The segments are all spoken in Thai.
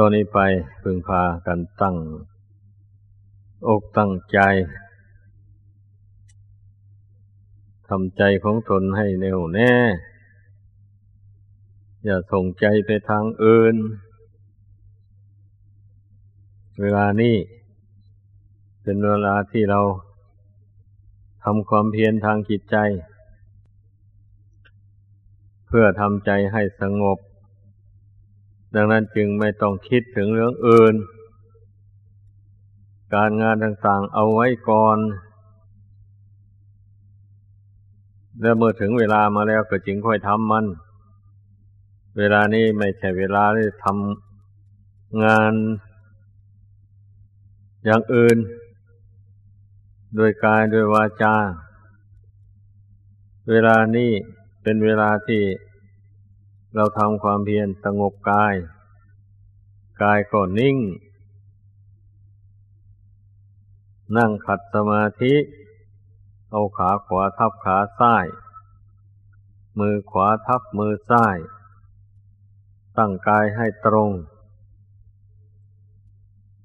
ตอนนี้ไปพึงพากันตั้ง อกตั้งใจทำใจของตนให้แน่วแน่ อย่าส่งใจไปทางอื่น เวลานี้เป็นเวลาที่เราทำความเพียรทางจิตใจ เพื่อทำใจให้สงบ ดังนั้นจึงไม่ต้องคิดถึงเรื่องอื่น การงานต่างๆเอาไว้ก่อน แล้วเมื่อถึงเวลามาแล้วก็จึงค่อยทำมัน เวลานี้ไม่ใช่เวลาที่ทำงาน อย่างอื่น โดยกายโดยวาจา เวลานี้เป็นเวลาที่เราทำความเพียรสงบกาย กายก็นิ่ง นั่งขัดสมาธิ เอาขาขวาทับขาซ้าย มือขวาทับมือซ้าย ตั้งกายให้ตรง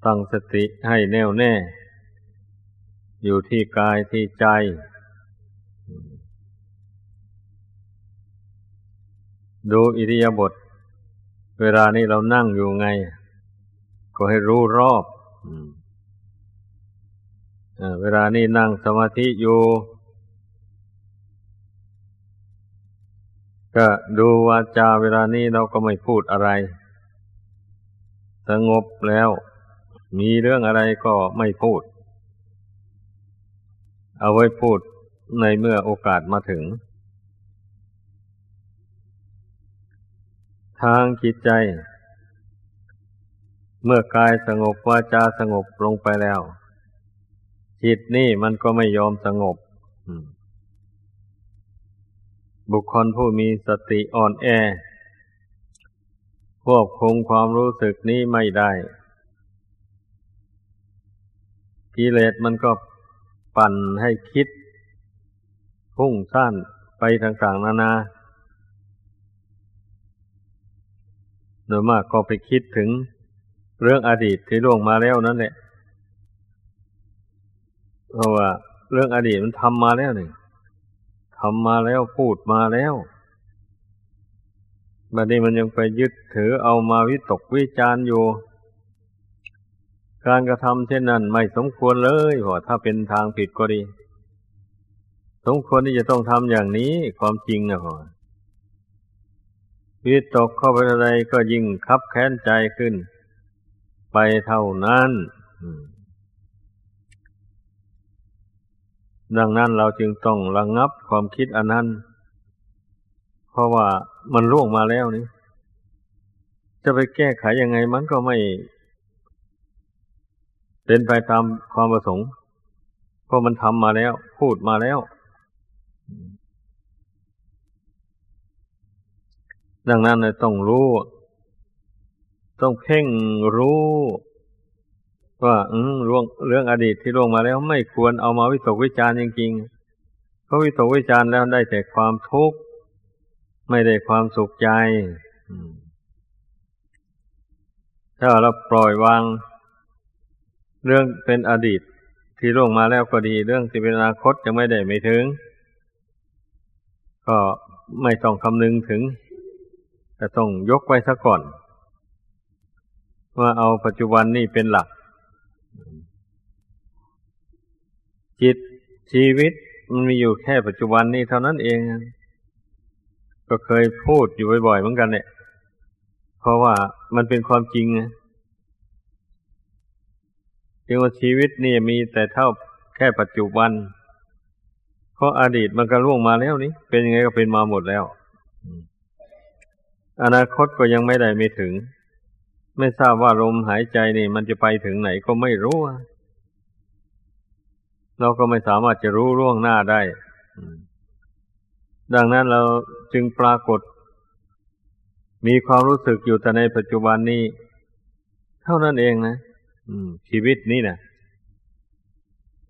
ตั้งสติให้แน่วแน่ อยู่ที่กายที่ใจดูอิริยาบถเวลานี้เรานั่งอยู่ไง ก็ให้รู้รอบเวลานี้นั่งสมาธิอยู่ ก็ดูวาจาเวลานี้เราก็ไม่พูดอะไร สงบแล้ว มีเรื่องอะไรก็ไม่พูด เอาไว้พูดในเมื่อโอกาสมาถึง ทางจิตใจ เมื่อกายสงบวาจาสงบลงไปแล้ว จิตนี่มันก็ไม่ยอมสงบบุคคลผู้มีสติอ่อนแอ ควบคุมความรู้สึกนี้ไม่ได้กิเลสมันก็ปั่นให้คิด พุ่งสั้นไปต่างๆนานาโดยมากก็ไปคิดถึง เรื่องอดีตที่ล่วงมาแล้วนั่นแหละเพราะว่า เรื่องอดีตมันทำมาแล้วนี่ทำมาแล้วพูดมาแล้วบัดนี้มันยังไปยึดถือเอามาวิตกวิจารอยู่ การกระทำเช่นนั้นไม่สมควรเลยเพราะถ้าเป็นทางผิดก็ดี สมควรที่จะต้องทำอย่างนี้ความจริงนะพ่อวิตกเข้าไปอะไรก็ยิ่งคับแค้นใจขึ้น ไปเท่านั้น ดังนั้นเราจึงต้องระงงับความคิดอันนั้น เพราะว่ามันล่วงมาแล้วนี่ จะไปแก้ไขยังไงมันก็ไม่เป็นไปตามความประสงค์ เพราะมันทำมาแล้ว พูดมาแล้ว ดังนั้นเลยต้องรู้ ต้องเพ่งรู้ ว่าอืมเรื่องเรื่องอดีตที่ล่วงมาแล้วไม่ควรเอามาวิตกวิจารณ์จริงๆเพราะวิตกวิจารณ์แล้วได้แต่ความทุกข์ไม่ได้ความสุขใจถ้าเราปล่อยวาง เรื่องเป็นอดีตที่ล่วงมาแล้วก็ดีเรื่องที่เป็นอนาคตยังไม่ได้ไม่ถึง ก็ไม่ต้องคำนึงถึงแต่ต้องยกไว้ซะก่อน ว่าเอาปัจจุบันนี่เป็นหลัก จิตชีวิตมันมีอยู่แค่ปัจจุบันนี่เท่านั้นเอง ก็เคยพูดอยู่บ่อยๆเหมือนกันเนี่ย เพราะว่ามันเป็นความจริงนะจึงว่าชีวิตนี่มีแต่เท่าแค่ปัจจุบัน เพราะอดีตมันก็ล่วงมาแล้วนี่เป็นยังไงก็เป็นมาหมดแล้ว อนาคตก็ยังไม่ได้ไม่ถึง ไม่ทราบว่าลมหายใจนี่ มันจะไปถึงไหนก็ไม่รู้ เราก็ไม่สามารถจะรู้ล่วงหน้าได้ ดังนั้นเราจึงปรากฏ มีความรู้สึกอยู่แต่ในปัจจุบันนี้ เท่านั้นเองนะชีวิตนี้นะ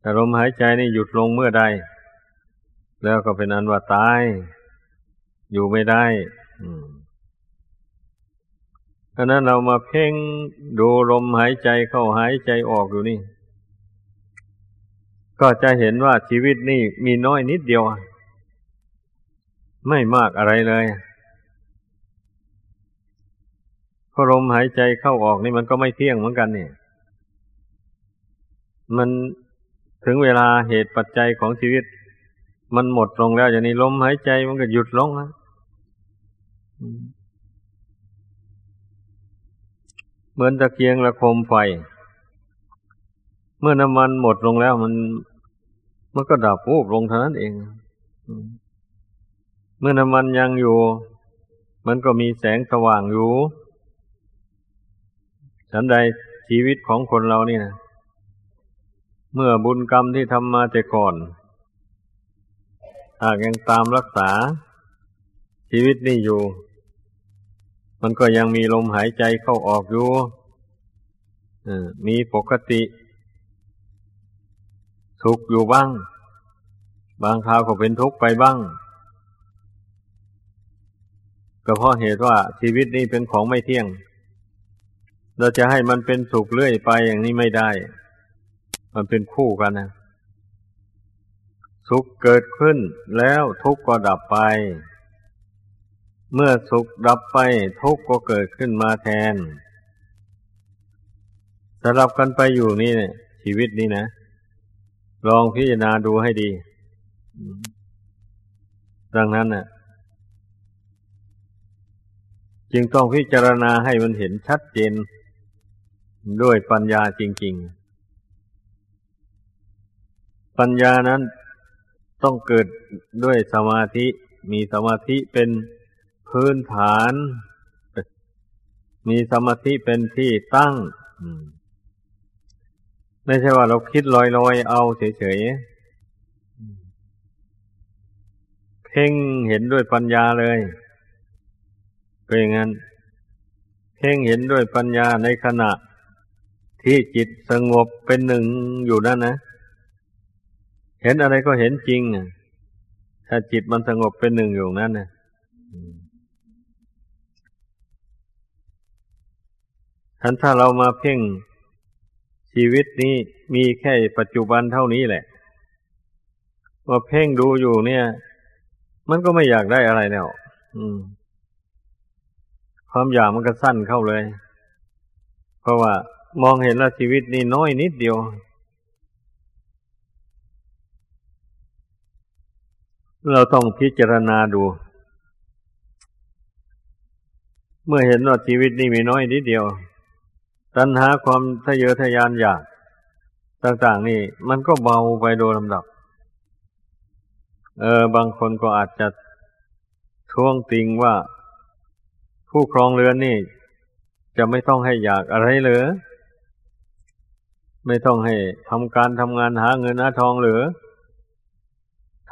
แต่ลมหายใจนี่หยุดลงเมื่อใด แล้วก็เป็นอันว่าตาย อยู่ไม่ได้อั อันนั้นเรามาเพ่งดูลมหายใจเข้าหายใจออกอยู่นี่ ก็จะเห็นว่าชีวิตนี่มีน้อยนิดเดียว ไม่มากอะไรเลยพอลมหายใจเข้าออกนี่มันก็ไม่เที่ยงเหมือนกันเนี่ย มันถึงเวลาเหตุปัจจัยของชีวิต มันหมดลงแล้วอย่างนี้ลมหายใจมันก็หยุดลงนะเห มือนตะเกียงระคมไฟ เมื่อน้ำมันหมดลงแล้วมันมันก็ดับวูบลงเท่านั้นเอง เมื่อน้ำมันยังอยู่ มันก็มีแสงสว่างอยู่ฉันใดชีวิตของคนเรานี่นะเมื่อบุญกรรมที่ทำมาแต่ก่อนหากยังตามรักษาชีวิตนี่อยู่ มันก็ยังมีลมหายใจเข้าออกอยู่มีปกติ ทุกอยู่บ้าง บางคราวก็เป็นทุกข์ไปบ้าง ก็เพราะเหตุว่าชีวิตนี้เป็นของไม่เที่ยง เราจะให้มันเป็นสุขเรื่อยไปอย่างนี้ไม่ได้ มันเป็นคู่กันนะสุขเกิดขึ้นแล้วทุกข์ก็ดับไป เมื่อสุขดับไปทุกข์ก็เกิดขึ้นมาแทนสลับกันไปอยู่นี่เนี่ยชีวิตนี้นะ ลองพิจารณาดูให้ดี ดังนั้นน่ะ จึงต้องพิจารณาให้มันเห็นชัดเจน ด้วยปัญญาจริง ๆ ปัญญานั้นต้องเกิดด้วยสมาธิ มีสมาธิเป็น พื้นฐาน มีสมาธิเป็นที่ตั้งไม่ใช่ว่าเราคิดลอยๆ เอาเฉยๆ เพ่งเห็นด้วยปัญญาเลยก็อย่างนั้น เพ่งเห็นด้วยปัญญาในขณะ ที่จิตสงบเป็นหนึ่งอยู่นั่นนะ เห็นอะไรก็เห็นจริงถ้าจิตมันสงบเป็นหนึ่งอยู่นั่นนะ ทันถ้าเรามาเพ่งชีวิตนี้มีแค่ปัจจุบันเท่านี้แหละว่าเพ่งดูอยู่เนี่ย มันก็ไม่อยากได้อะไรแล้วความอยากมันก็สั้นเข้าเลย เพราะว่ามองเห็นแล้วชีวิตนี่น้อยนิดเดียว เราต้องพิจารณาดู เมื่อเห็นว่าชีวิตนี่มีน้อยนิดเดียว ตัณหาความทะเยอทะยานอยากต่าง ๆ นี่ มันก็เบาไปโดยลำดับ เออ บางคนก็อาจจะท้วงติงว่า ผู้ครองเรือนนี่ จะไม่ต้องให้อยากอะไรเลยไม่ต้องให้ทำการทำงานหาเงินหาทองหรือ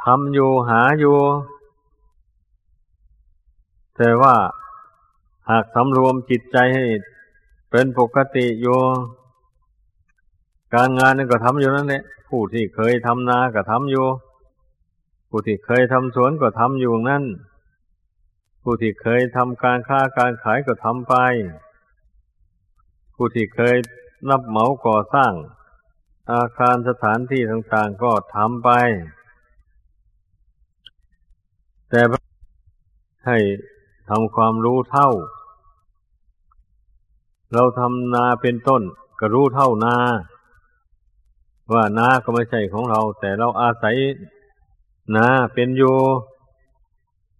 ทำอยู่หาอยู่ แต่ว่าหากสำรวมจิตใจให้ เป็นปกติอยู่การงานนั่นก็ทำอยู่นั่นแหละผู้ที่เคยทำนาก็ทำอยู่ ผู้ที่เคยทำสวนก็ทำอยู่นั่น ผู้ที่เคยทำการค้าการขายก็ทำไป ผู้ที่เคยรับเหมาก่อสร้าง อาคารสถานที่ต่างๆก็ทำไป แต่ให้ทำความรู้เท่า เราทำนาเป็นต้น ก็รู้เท่านา ว่านาก็ไม่ใช่ของเรา แต่เราอาศัยนาเป็นอยู่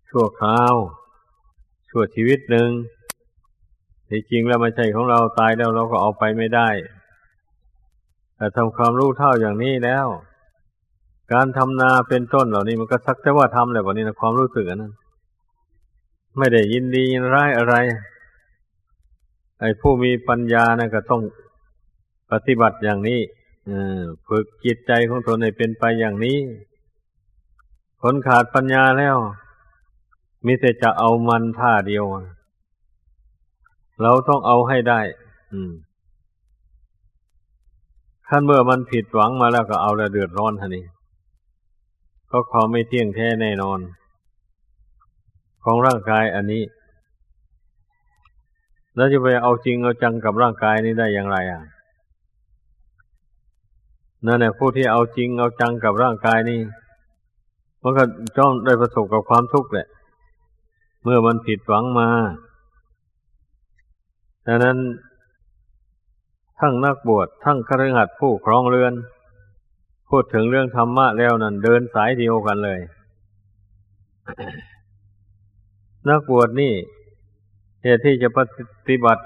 ชั่วคราว ชั่วชีวิตหนึ่งที่จริงแล้วไม่ใช่ของเราตายแล้วเราก็เอาไปไม่ได้ แต่ทำความรู้เท่าอย่างนี้แล้ว การทำนาเป็นต้นเหล่านี้มันก็สักแต่ว่าทำแหละวันนี้นะความรู้สึกนั้นไม่ได้ยินดียินร้ายอะไร ไอ้ผู้มีปัญญานะก็ต้องปฏิบัติอย่างนี้ฝึกจิตใจของตนให้เป็นไปอย่างนี้คนขาดปัญญาแล้วมีแต่จะเอามันท่าเดียว เราต้องเอาให้ได้ขั้นเมื่อมันผิดหวังมาแล้วก็เอาแล้วเดือดร้อนท่านี้ก็ความไม่เที่ยงแท้แน่นอน ของร่างกายอันนี้ แล้วจะไปเอาจริงเอาจังกับร่างกายนี้ได้อย่างไรอะนั่นแหละผู้ที่เอาจริงเอาจังกับร่างกายนี้มันก็จ้องได้ประสบกับความทุกข์แหละ เมื่อมันผิดหวังมาดังนั้น ทั้งนักบวชทั้งคฤหัสถ์ผู้ครองเรือน พูดถึงเรื่องธรรมะแล้วนั่นเดินสายเดียวกันเลย นักบวชนี่ เหตุที่จะปฏิบัติ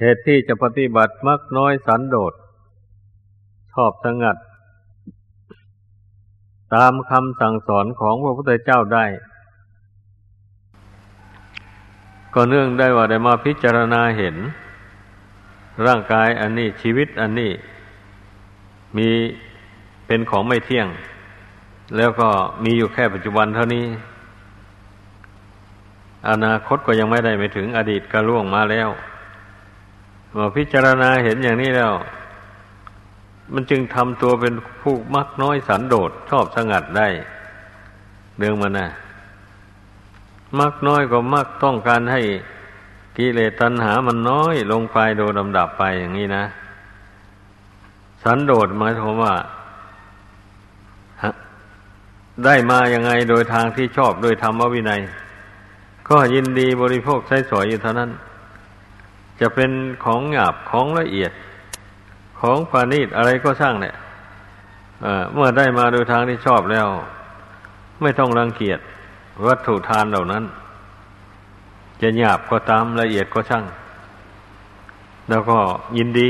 เหตุที่จะปฏิบัติมักน้อยสันโดษ ชอบสงัด ตามคำสั่งสอนของพระพุทธเจ้าได้ ก็เนื่องได้ว่าได้มาพิจารณาเห็น ร่างกายอันนี้ชีวิตอันนี้ มีเป็นของไม่เที่ยง แล้วก็มีอยู่แค่ปัจจุบันเท่านี้ อนาคตก็ยังไม่ได้ไปถึงอดีตก็ล่วงมาแล้วเมื่อพิจารณาเห็นอย่างนี้แล้ว มันจึงทำตัวเป็นผู้มักน้อยสันโดษชอบสงัดได้เรื่องมันนะมักน้อยก็มักต้องการให้กิเลสตัณหามันน้อยลงไปโดยลำดับไปอย่างนี้นะ สันโดษหมายถึงว่า ได้มาอย่างไงโดยทางที่ชอบโดยธรรมวินัย ก็ยินดีบริโภคใช้สอยอยู่เท่านั้น จะเป็นของหยาบของละเอียด ของปานีตอะไรก็ช่างเนี่ยเมื่อได้มาโดยทางที่ชอบแล้ว ไม่ต้องรังเกียจวัตถุทานเหล่านั้น จะหยาบก็ตามละเอียดก็ช่าง แล้วก็ยินดี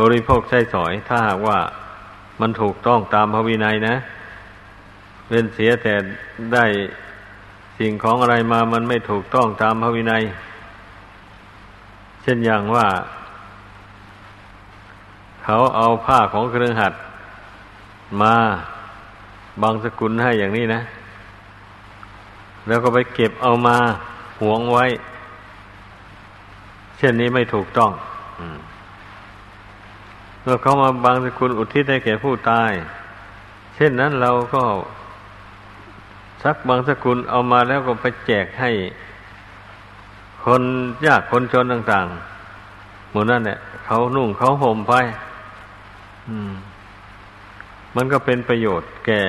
บริโภคใช้สอย ถ้าหากว่ามันถูกต้องตามพระวินัยนะ เว้นเสียแต่ได้สิ่งของอะไรมามันไม่ถูกต้องตามพระวินัย เช่นอย่างว่า เขาเอาผ้าของเครื่องหัด มาบางสกุลให้อย่างนี้นะ แล้วก็ไปเก็บเอามาหวงไว้ เช่นนี้ไม่ถูกต้องเมื่อเขามาบางสกุลอุทิศให้แก่ผู้ตาย เช่นนั้นเราก็ สักบางสกุลเอามาแล้วก็ไปแจกให้ คนยากคนจนต่างๆหมดนั่นแหละเขานุ่งเขาห่มไปมมันก็เป็นประโยชน์แก่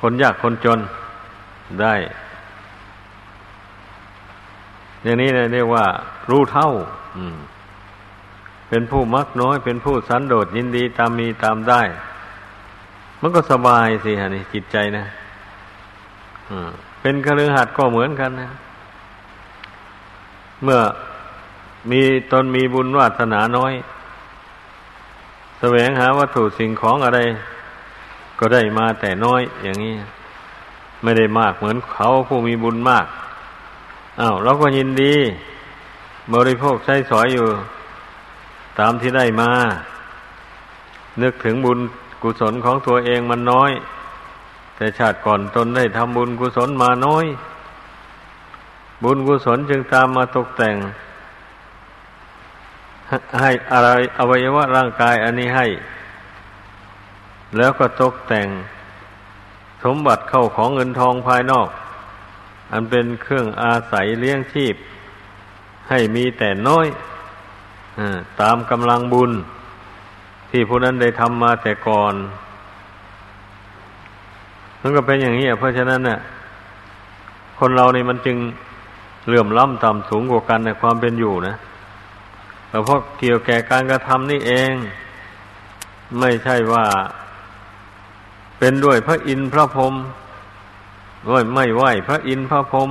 คนยากคนจนได้ อย่างนี้เรียกว่า รู้เท่า เป็นผู้มักน้อย เป็นผู้สันโดษยินดีตามมีตามได้ มันก็สบายสิฮะนี่จิตใจนะเป็นคฤหัสถ์ก็เหมือนกันนะ เมื่อมีตนมีบุญวาสนาน้อย แสวงหาวัตถุสิ่งของอะไร ก็ได้มาแต่น้อยอย่างนี้ ไม่ได้มากเหมือนเขาผู้มีบุญมากอา้าวเราก็ยินดี บริโภคใช้สอยอยู่ ตามที่ได้มา นึกถึงบุญ กุศลของตัวเองมันน้อย แต่ชาติก่อนตนได้ทำบุญกุศลมาน้อย บุญกุศลจึงตามมาตกแต่ง ให้อะไรอวัยวะร่างกายอันนี้ให้ แล้วก็ตกแต่ง สมบัติเข้าของเงินทองภายนอก อันเป็นเครื่องอาศัยเลี้ยงชีพ ให้มีแต่น้อยอตามกำลังบุญ ที่ผู้นั้นได้ทำมาแต่ก่อนมันก็เป็นอย่างนี้เพราะฉะนั้นเนี่ยคนเรานี่มันจึงเหลื่อมล้ำต่ำสูงกว่ากันในความเป็นอยู่นะแต่เพราะเกี่ยวแก่การกระทำนี่เอง ไม่ใช่ว่า เป็นด้วยพระอินทร์พระพรหมด้วยไม่ไหวพระอินทร์พระพรหม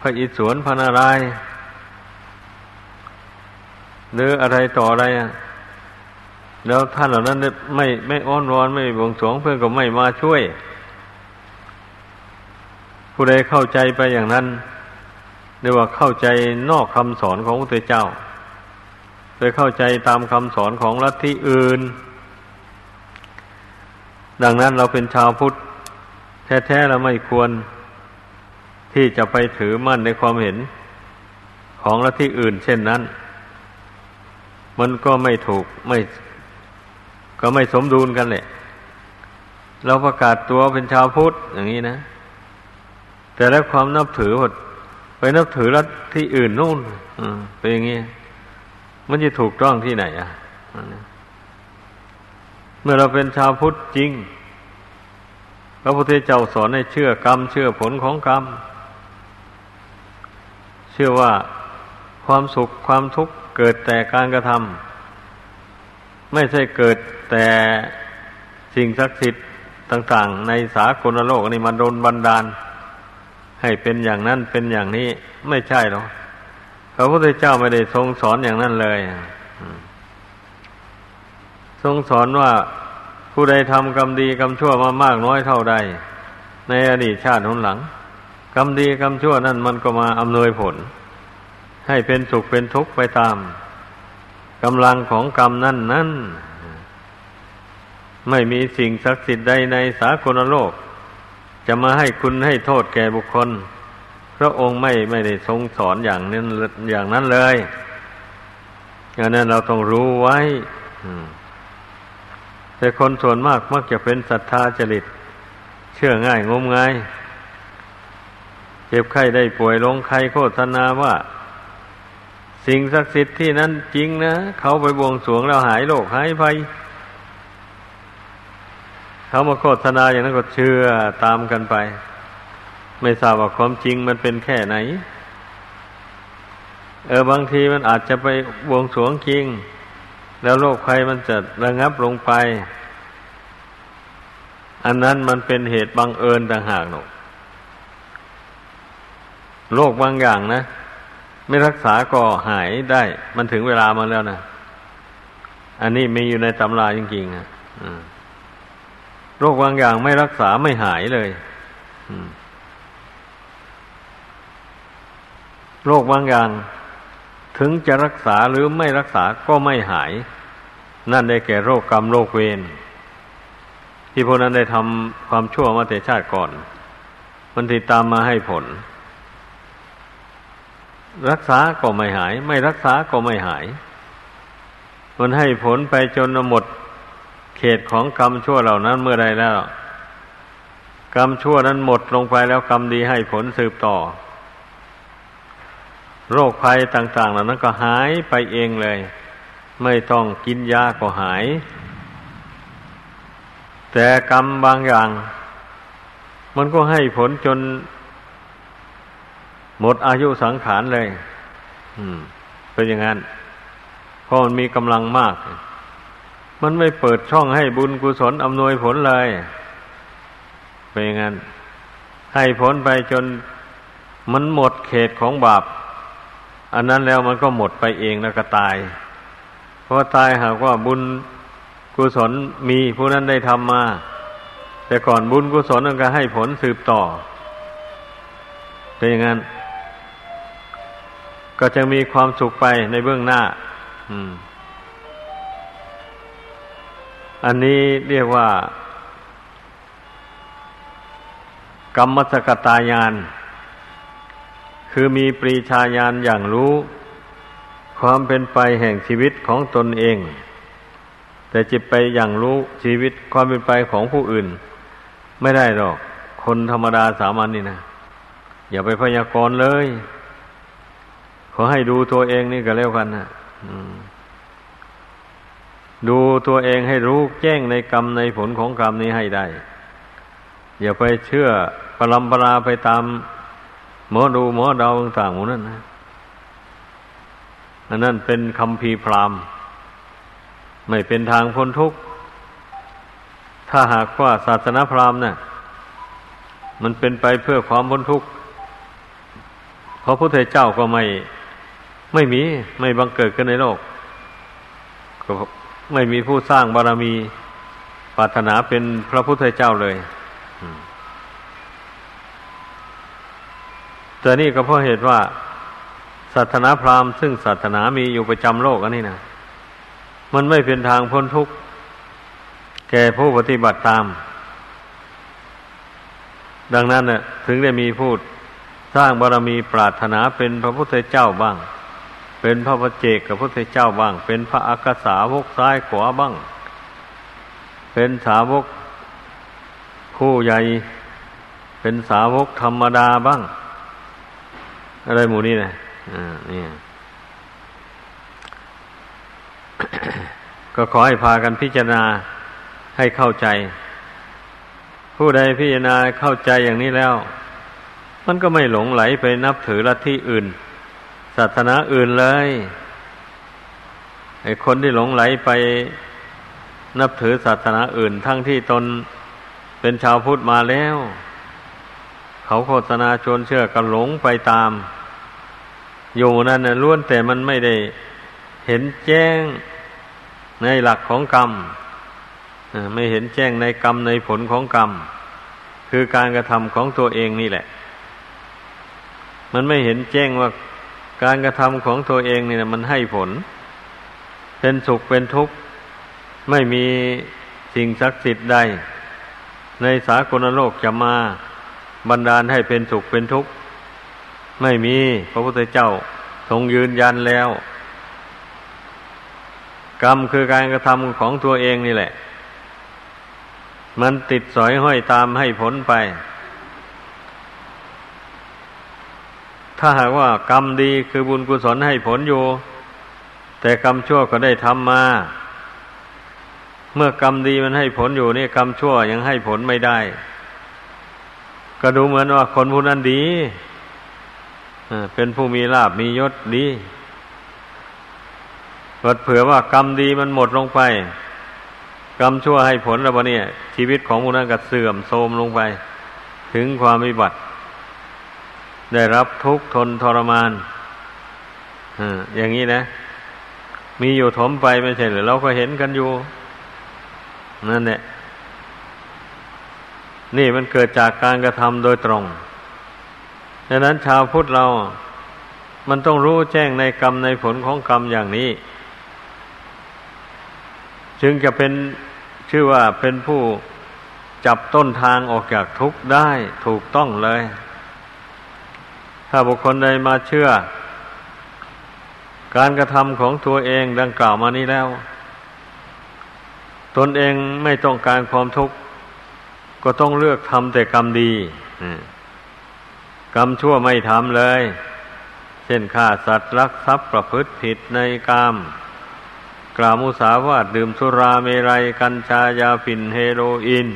พระอิศวรพระนารายณ์หรืออะไรต่ออะไรอะ แล้วท่านเหล่านั้นไม่ไม่อ้อนวอนไม่บวงสรวงเพื่อนก็ไม่มาช่วย ผู้ใดเข้าใจไปอย่างนั้นเรียกว่าเข้าใจนอกคำสอนของพระเจ้าโดยเข้าใจตามคำสอนของลัทธิอื่น ดังนั้นเราเป็นชาวพุทธ แท้ๆเราไม่ควร ที่จะไปถือมั่นในความเห็นของลัทธิอื่น เช่นนั้น มันก็ไม่ถูกไม่ ก็ไม่สมดุลกันแหละเราประกาศตัวเป็นชาวพุทธอย่างนี้นะ แต่แล้วความนับถือหดไปนับถือรัฐที่อื่นนู่นเป็นอย่างนี้มันจะถูกต้องที่ไหนอะเมื่อเราเป็นชาวพุทธจริงพระพุทธเจ้าสอนให้เชื่อกรรม เชื่อผลของกรรม เชื่อว่าความสุขความทุกข์เกิดแต่การกระทำ ไม่ใช่เกิดแต่สิ่งศักดิ์สิทธิ์ต่าง ๆ ในสากลโลกนี่มาโดนบันดาล ให้เป็นอย่างนั้นเป็นอย่างนี้ไม่ใช่หรอกพระพุทธเจ้าไม่ได้ทรงสอนอย่างนั้นเลย ทรงสอนว่าผู้ใดทำกรรมดีกรรมชั่วมามากน้อยเท่าใด ในอดีตชาติหนหลัง กรรมดีกรรมชั่วนั่นมันก็มาอำนวยผล ให้เป็นสุขเป็นทุกข์ไปตาม กำลังของกรรมนั่นนั่นไม่มีสิ่งศักดิ์สิทธิ์ใดในสากลโลก จะมาให้คุณให้โทษแก่บุคคล พระองค์ไม่ไม่ได้ทรงสอนอย่างนั้นอย่างนั้นเลยอย่างนั้นเราต้องรู้ไว้แต่คนส่วนมากมักจะเป็นศรัทธาจริต เชื่อง่ายงมงาย เจ็บไข้ได้ป่วยลงใครโฆษณาว่า สิ่งศักดิ์สิทธิ์ที่นั้นจริงนะ เขาไปบวงสรวงแล้วหายโรคหายภัยเขามาโฆษณาอย่างนั้นก็เชื่อตามกันไป ไม่ทราบว่าความจริงมันเป็นแค่ไหน เออบางทีมันอาจจะไปบวงสรวงจริง แล้วโรคภัยมันจะระงับลงไป อันนั้นมันเป็นเหตุบังเอิญต่างหากหนกโรคบางอย่างนะ ไม่รักษาก็หายได้ มันถึงเวลามาแล้วนะอันนี้มีอยู่ในตำราจริงๆอะโรคบางอย่างไม่รักษาไม่หายเลยโรคบางอย่าง ถึงจะรักษาหรือไม่รักษาก็ไม่หาย นั่นได้แก่โรคกรรมโรคเวรที่พวกนั้นได้ทำความชั่วมาแต่ชาติก่อน มันติดตามมาให้ผล รักษาก็ไม่หาย ไม่รักษาก็ไม่หาย มันให้ผลไปจนหมด เขตของกรรมชั่วเหล่านั้นเมื่อใดแล้ว กรรมชั่วนั้นหมดลงไปแล้วกรรมดีให้ผลสืบต่อ โรคภัยต่าง ๆ เหล่านั้นก็หายไปเองเลย ไม่ต้องกินยาก็หาย แต่กรรมบางอย่าง มันก็ให้ผลจน หมดอายุสังขารเลย อืม เป็นอย่างนั้นเพราะมันมีกำลังมาก มันไม่เปิดช่องให้บุญกุศลอำนวยผลเลย เป็นอย่างนั้น ให้ผลไปจนมันหมดเขตของบาป อันนั้นแล้วมันก็หมดไปเองแล้วก็ตาย เพราะตายหากว่าบุญกุศลมีผู้นั้นได้ทำมา แต่ก่อนบุญกุศลนั้นก็ให้ผลสืบต่อเป็นอย่างนั้น ก็จะมีความสุขไปในเบื้องหน้าอันนี้เรียกว่า กรรมสกตายาน คือมีปรีชาญาณอย่างรู้ ความเป็นไปแห่งชีวิตของตนเอง แต่จิตไปอย่างรู้ชีวิตความเป็นไปของผู้อื่น ไม่ได้หรอก คนธรรมดาสามัญนนี่นะ อย่าไปพยากรณ์เลย ขอให้ดูตัวเองนี่ก็แล้วกันนะดูตัวเองให้รู้แจ้งในกรรมในผลของกรรมนี้ให้ได้ อย่าไปเชื่อปรำปราไปตามหมอดูหมอดาวต่างๆหมดนั่นนะอันนั้นเป็นคำพีพรามไม่เป็นทางพ้นทุกข์ ถ้าหากว่าศาสนาพราหมณ์นะ่ะมันเป็นไปเพื่อความพ้นทุกข์ เพราะพระพุทธเจ้าก็ไม่ ไม่มี ไม่บังเกิดขึ้นในโลกไม่มีผู้สร้างบารมีปรารถนาเป็นพระพุทธเจ้าเลยแต่นี่ก็เพราะเหตุว่าศาสนาพราหมณ์ซึ่งศาสนามีอยู่ประจำโลกอันนี้นะมันไม่เป็นทางพ้นทุกข์แก่ผู้ปฏิบัติตาม ดังนั้นเน่ะ ถึงได้มีพูดสร้างบารมีปรารถนาเป็นพระพุทธเจ้าบ้าง เป็นพระพเจกกับพระพุทธเจ้าบ้าง เป็นพระอักษาวกซ้ายขวาบ้าง เป็นสาวกผู้ใหญ่ เป็นสาวกธรรมดาบ้าง อะไรหมู่นี้นะอ่านี่ก็ขอให้พากันพิจารณาให้เข้าใจ ผู้ใดพิจารณาเข้าใจอย่างนี้แล้ว มันก็ไม่หลงไหลไปนับถือลัทธิอื่น ศาสนาอื่นเลยไอ้คนที่หลงไหลไปนับถือศาสนาอื่น ทั้งที่ตนเป็นชาวพุทธมาแล้ว เขาโฆษณาชวนเชื่อกันหลงไปตาม อยู่นั่นนะล้วนแต่มันไม่ได้เห็นแจ้งในหลักของกรรมไม่เห็นแจ้งในกรรมในผลของกรรม คือการกระทำของตัวเองนี่แหละ มันไม่เห็นแจ้งว่า การกระทำของตัวเองนี่นะมันให้ผล เป็นสุขเป็นทุกข์ไม่มีสิ่งศักดิ์สิทธิ์ใด ในสากลโลกจะมาบันดาลให้เป็นสุขเป็นทุกข์ไม่มีพระพุทธเจ้าทรงยืนยันแล้ว กรรมคือการกระทำของตัวเองนี่แหละ มันติดสอยห้อยตามให้ผลไป ถ้าหากว่ากรรมดีคือบุญกุศลให้ผลอยู่ แต่กรรมชั่วก็ได้ทำมา เมื่อกรรมดีมันให้ผลอยู่นี่กรรมชั่วยังให้ผลไม่ได้ ก็ดูเหมือนว่าคนผู้นั้นดีเป็นผู้มีลาบมียศดีเกิดเผื่อว่ากรรมดีมันหมดลงไป กรรมชั่วให้ผลแล้วเนี่ย ชีวิตของผู้นั้นก็เสื่อมโทรมลงไป ถึงความวิบัติ ได้รับทุกข์ทนทรมานอย่างนี้นะ มีอยู่ถมไปไม่ใช่หรือเราก็เห็นกันอยู่ นั่นแหละนี่มันเกิดจากการกระทำโดยตรงดังนั้นชาวพุทธเรา มันต้องรู้แจ้งในกรรมในผลของกรรมอย่างนี้ จึงจะเป็นชื่อว่าเป็นผู้จับต้นทางออกจากทุกข์ได้ถูกต้องเลย ถ้าบุคคลใดมาเชื่อ การกระทำของตัวเองดังกล่าวมานี้แล้ว ตนเองไม่ต้องการความทุกข์ ก็ต้องเลือกทำแต่กรรมดีกรรมชั่วไม่ทำเลย เช่นฆ่าสัตว์รักทรัพย์ประพฤติผิดในกาม กล่าวมุสาวาทดื่มสุราเมรัย กัญชายาฝิ่นเฮโรอีน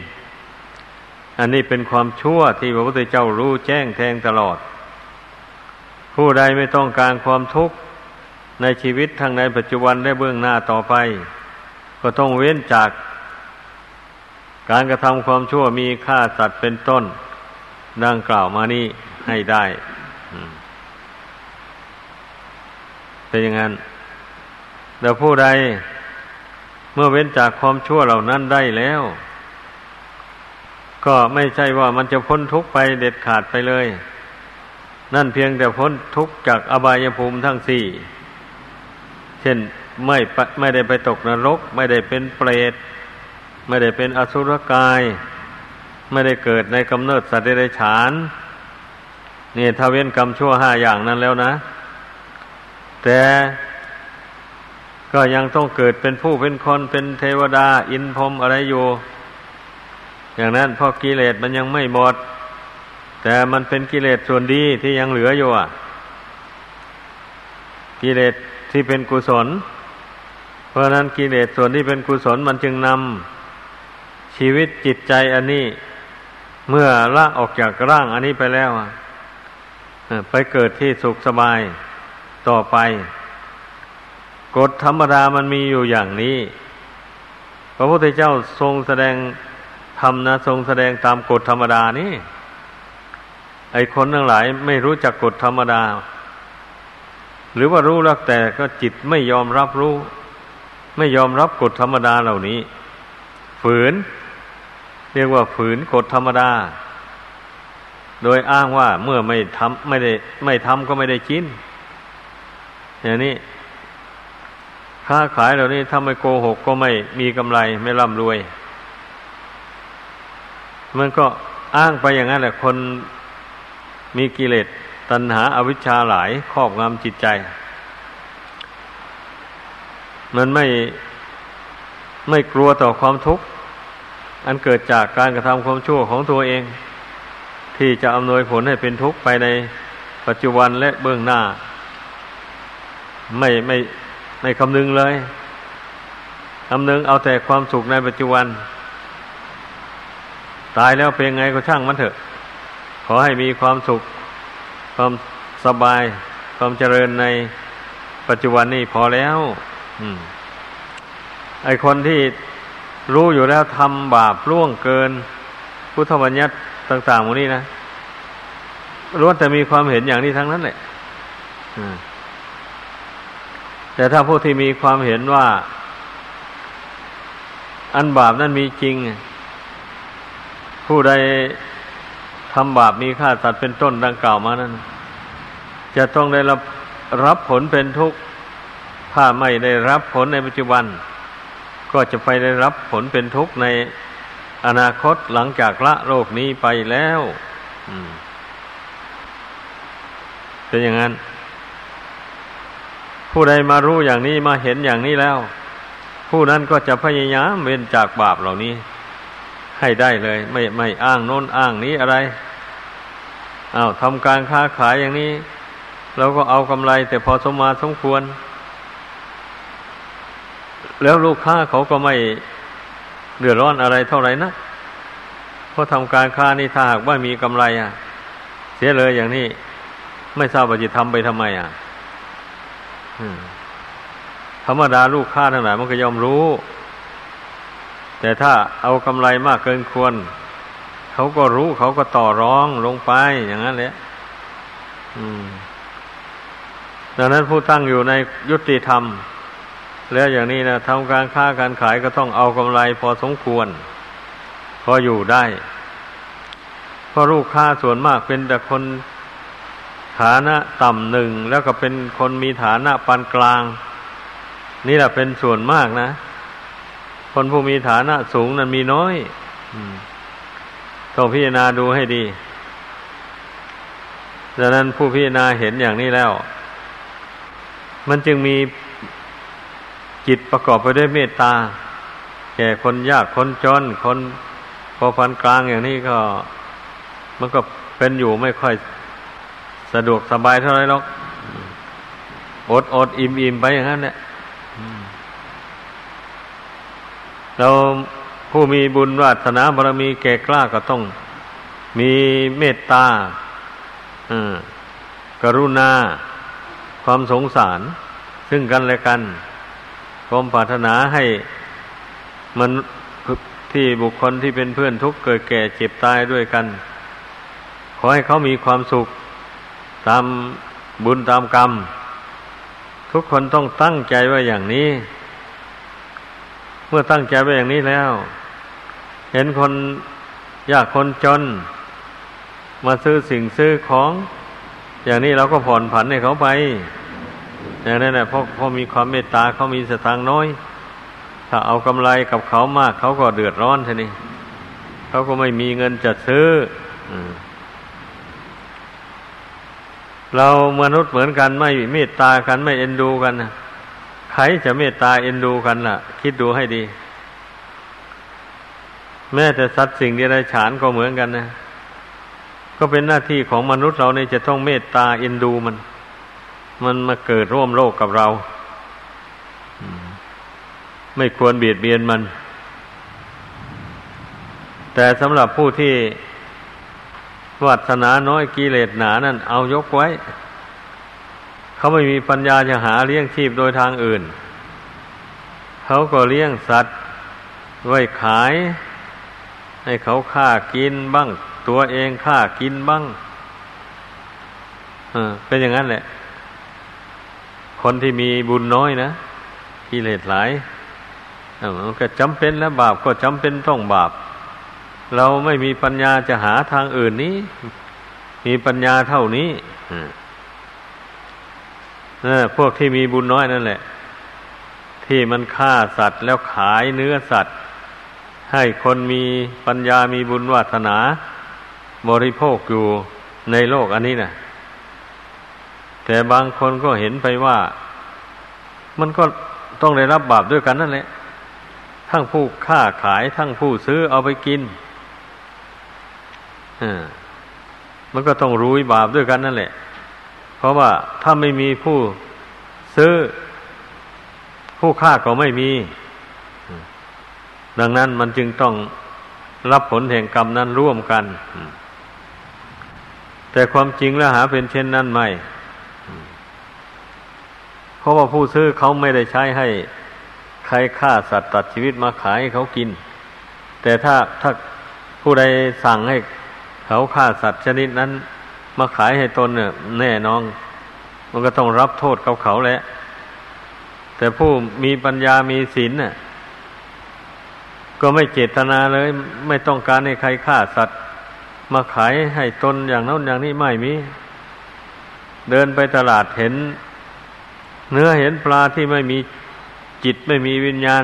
อันนี้เป็นความชั่วที่พระพุทธเจ้ารู้แจ้งแทงตลอด ผู้ใดไม่ต้องการความทุกข์ในชีวิตทั้งในปัจจุบันและเบื้องหน้าต่อไป ก็ต้องเว้นจาก การกระทำความชั่วมีฆ่าสัตว์เป็นต้น ดังกล่าวมานี้ให้ได้เป็นอย่างนั้นแต่ผู้ใดเมื่อเว้นจากความชั่วเหล่านั้นได้แล้ว ก็ไม่ใช่ว่ามันจะพ้นทุกข์ไปเด็ดขาดไปเลย นั่นเพียงแต่พ้นทุกข์จากอบายภูมิทั้งสี่ เช่นไม่ไม่ได้ไปตกนรก ไม่ได้เป็นเปรตไม่ได้เป็นอสุรกาย ไม่ได้เกิดในกำเนิดสัตว์เดรัจฉานนี่ถ้าเว้นกรรมชั่วห้าอย่างนั้นแล้วนะ แต่ก็ยังต้องเกิดเป็นผู้เป็นคนเป็นเทวดา อินพรมอะไรอยู่ อย่างนั้นเพราะกิเลสมันยังไม่หมด แต่มันเป็นกิเลสส่วนดีที่ยังเหลืออยู่อะ กิเลสที่เป็นกุศล เพราะนั้นกิเลสส่วนที่เป็นกุศลมันจึงนำชีวิตจิตใจอันนี้ เมื่อละออกจากร่างอันนี้ไปแล้วไปเกิดที่สุขสบายต่อไป กฎธรรมดามันมีอยู่อย่างนี้ พระพุทธเจ้าทรงแสดงธรรมนะทรงแสดงตามกฎธรรมดานี่ ไอคนทั้งหลายไม่รู้จักกฎธรรมดา หรือว่ารู้แล้วแต่ก็จิตไม่ยอมรับรู้ ไม่ยอมรับกฎธรรมดาเหล่านี้ ฝืน เรียกว่าฝืนกฎธรรมดา โดยอ้างว่าเมื่อไม่ทำไม่ได้ ไม่ทำก็ไม่ได้กิน อย่างนี้ค้าขายเหล่านี้ถ้าไม่โกหกก็ไม่มีกำไรไม่ร่ำรวย มันก็อ้างไปอย่างนั้นแหละคน มีกิเลสตัณหาอาวิชชาหลายครอบงำจิตใจ มันไม่ไม่กลัวต่อความทุกข์ อันเกิดจากการกระทำความชั่วของตัวเอง ที่จะอำนวยผลให้เป็นทุกข์ไปในปัจจุบันและเบื้องหน้า ไม่ไม่ไม่คำนึงเลยคำนึงเอาแต่ความสุขในปัจจุบัน ตายแล้วเป็นไงก็ช่างมันเถอะ ขอให้มีความสุข ความสบาย ความเจริญในปัจจุบันนี่พอแล้วอืมไอคนที่รู้อยู่แล้วทำบาปล่วงเกิน พุทธบัญญัติต่างๆหมดนี้นะล้วนแต่มีความเห็นอย่างนี้ทั้งนั้นแหละแต่ถ้าผู้ที่มีความเห็นว่า อันบาปนั้นมีจริง ผู้ใด ทำบาปมีค่าสัตว์เป็นต้นดังกล่าวมานั้น จะต้องได้รับรับผลเป็นทุกข์ ถ้าไม่ได้รับผลในปัจจุบัน ก็จะไปได้รับผลเป็นทุกข์ในอนาคตหลังจากละโลกนี้ไปแล้วเป็นอย่างนั้น ผู้ใดมารู้อย่างนี้มาเห็นอย่างนี้แล้ว ผู้นั้นก็จะพยายามเว้นจากบาปเหล่านี้ ให้ได้เลย ไม่ไม่อ้างโน้นอ้างนี้อะไร อา้าวทำการค้าขายอย่างนี้เราก็เอากำไร แต่พอสมมาสมควร แล้วลูกค้าเขาก็ไม่เดือดร้อนอะไรเท่าไหร่นะเพราะทำการค้านี่ถ้าหากว่ามีกำไรอะ เสียเลยอย่างนี้ไม่ทราบว่าจะทำไปทำไมอะธรรมดาลูกค้าทั้งหลายมันก็ยอมรู้ แต่ถ้าเอากำไรมากเกินควร เขาก็รู้เขาก็ต่อร้องลงไปอย่างนั้นแหละดังนั้นผู้ตั้งอยู่ในยุติธรรม แล้วอย่างนี้นะทำการค้าการขายก็ต้องเอากำไรพอสมควร พออยู่ได้เพราะลูกค้าส่วนมากเป็นแต่คนฐานะต่ำหนึ่งแล้วก็เป็นคนมีฐานะปานกลาง นี่แหละเป็นส่วนมากนะ คนผู้มีฐานะสูงนั้นมีน้อย ต้องพิจารณาดูให้ดีดังนั้นผู้พิจารณาเห็นอย่างนี้แล้ว มันจึงมีจิตประกอบไปด้วยเมตตา แก่คนยากคนจน คนพอพันกลางอย่างนี้ก็ มันก็เป็นอยู่ไม่ค่อยสะดวกสบายเท่าไรหรอกอดอดอิ่มอิ่มไปอย่างนั้นแหละเรา ผู้มีบุญวาสนาบารมีแก่กล้าก็ต้องมีเมตตากรุณา ความสงสาร ซึ่งกันและกันความปรารถนาให้มันที่บุคคลที่เป็นเพื่อนทุกเกิดแก่เจ็บตายด้วยกัน ขอให้เขามีความสุข ตามบุญตามกรรม ทุกคนต้องตั้งใจไว้อย่างนี้ เมื่อตั้งใจไว้อย่างนี้แล้ว เห็นคนยากคนจน มาซื้อสิ่งซื้อของ อย่างนี้เราก็ผ่อนผันให้เขาไปอย่างนั้นแหละเพราะเพราะมีความเมตตาเขามีสตางน้อย ถ้าเอากำไรกับเขามาก เขาก็เดือดร้อนทีนี้เขาก็ไม่มีเงินจะซื้อเรามนุษย์เหมือนกันไม่เมตตากันไม่เอ็นดูกันใครจะเมตตาเอ็นดูกันล่ะ คิดดูให้ดี แม้แต่สัตว์สิ่งเดรัจฉานก็เหมือนกันนะ ก็เป็นหน้าที่ของมนุษย์เราเนี่ยจะต้องเมตตาเอ็นดูมัน มันมาเกิดร่วมโลกกับเรา ไม่ควรเบียดเบียนมัน แต่สำหรับผู้ที่วัฒนาน้อยกิเลสหนานั่นเอายกไว้ เขาไม่มีปัญญาจะหาเลี้ยงชีพโดยทางอื่น เขาก็เลี้ยงสัตว์ไว้ขาย ให้เขาฆ่ากินบ้าง ตัวเองฆ่ากินบ้างเป็นอย่างนั้นแหละ คนที่มีบุญน้อยนะกิเลสหลายมันก็จำเป็นแล้วบาปก็จำเป็นต้องบาป เราไม่มีปัญญาจะหาทางอื่นนี้ มีปัญญาเท่านี้ พวกที่มีบุญน้อยนั่นแหละ ที่มันฆ่าสัตว์แล้วขายเนื้อสัตว์ ให้คนมีปัญญามีบุญวาสนา บริโภคอยู่ในโลกอันนี้นะแต่บางคนก็เห็นไปว่า มันก็ต้องได้รับบาปด้วยกันนั่นแหละ ทั้งผู้ค้าขายทั้งผู้ซื้อเอาไปกินอ่ามันก็ต้องรู้บาปด้วยกันนั่นแหละ ราะว่าถ้าไม่มีผู้ซื้อ ผู้ค้าก็ไม่มี ดังนั้นมันจึงต้องรับผลแห่งกรรมนั้นร่วมกัน แต่ความจริงแล้วหาเป็นเช่นนั้นไม่ เพราะว่าผู้ซื้อเขาไม่ได้ใช้ให้ใครฆ่าสัตว์ตัดชีวิตมาขายให้เขากิน แต่ถ้าถ้าผู้ใดสั่งให้เขาฆ่าสัตว์ชนิดนั้น มาขายให้ตนเนี่ย แน่นอนมันก็ต้องรับโทษเขาเขาแหละ แต่ผู้มีปัญญามีศีลน่ะก็ไม่เจตนาเลย ไม่ต้องการให้ใครฆ่าสัตว์ มาขายให้ตนอย่างนั้นอย่างนี้ไม่มี เดินไปตลาดเห็น เนื้อเห็นปลาที่ไม่มีจิตไม่มีวิญญาณ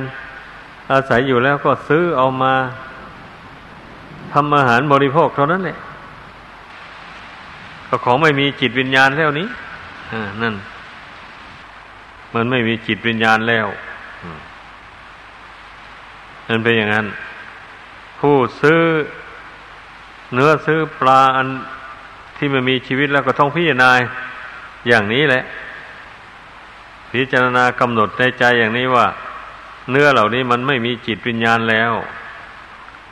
อาศัยอยู่แล้วก็ซื้อเอามาทำอาหารบริโภคเท่านั้นแหละ ก็ของไม่มีจิตวิญญาณแล้วนี้นั่น มันไม่มีจิตวิญญาณแล้วนั่นเป็นอย่างนั้น ผู้ซื้อเนื้อซื้อปลาอันที่มันมีชีวิตแล้วก็ต้องพิจารณาอย่างนี้แหละ พิจารณากำหนดในใจอย่างนี้ว่า เนื้อเหล่านี้มันไม่มีจิตวิญญาณแล้ว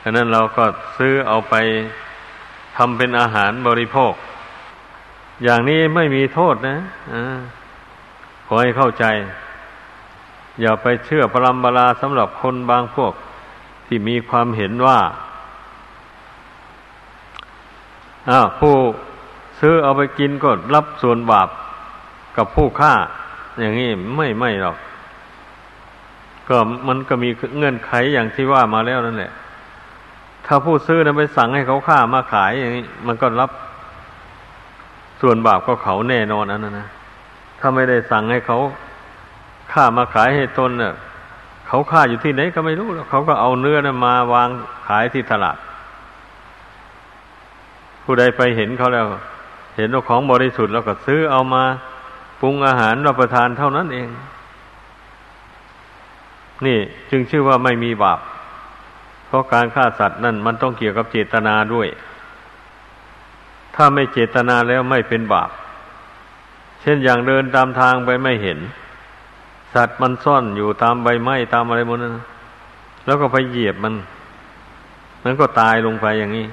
ฉะนั้นเราก็ซื้อเอาไปทำเป็นอาหารบริโภค อย่างนี้ไม่มีโทษนะอขอให้เข้าใจ อย่าไปเชื่อพลัมบาลาสำหรับคนบางพวก ที่มีความเห็นว่าอ้าวผู้ซื้อเอาไปกินก็รับส่วนบาปกับผู้ฆ่า อย่างนี้ไม่ไม่หรอก ก็มันก็มีเงื่อนไขอย่างที่ว่ามาแล้วนั่นแหละ ถ้าผู้ซื้อนั้นไปสั่งให้เขาฆ่ามาขายอย่างนี้ มันก็รับ ส่วนบาปก็เขาแน่นอนอันนั้นนะถ้าไม่ได้สั่งให้เขาฆ่ามาขายให้ตนเนี่ยเขาฆ่าอยู่ที่ไหนก็ไม่รู้แล้วเขาก็เอาเนื้อนะมาวางขายที่ตลาด ผู้ใดไปเห็นเขาแล้ว เห็นว่าของบริสุทธิ์แล้วก็ซื้อเอามาปรุงอาหารรับประทานเท่านั้นเอง นี่จึงชื่อว่าไม่มีบาป เพราะการฆ่าสัตว์นั่นมันต้องเกี่ยวกับเจตนาด้วย ถ้าไม่เจตนาแล้วไม่เป็นบาป เช่นอย่างเดินตามทางไปไม่เห็น สัตว์มันซ่อนอยู่ตามใบไม้ตามอะไรมดนั้นแล้วก็ไปเหยียบมัน มันก็ตายลงไปอย่างนี้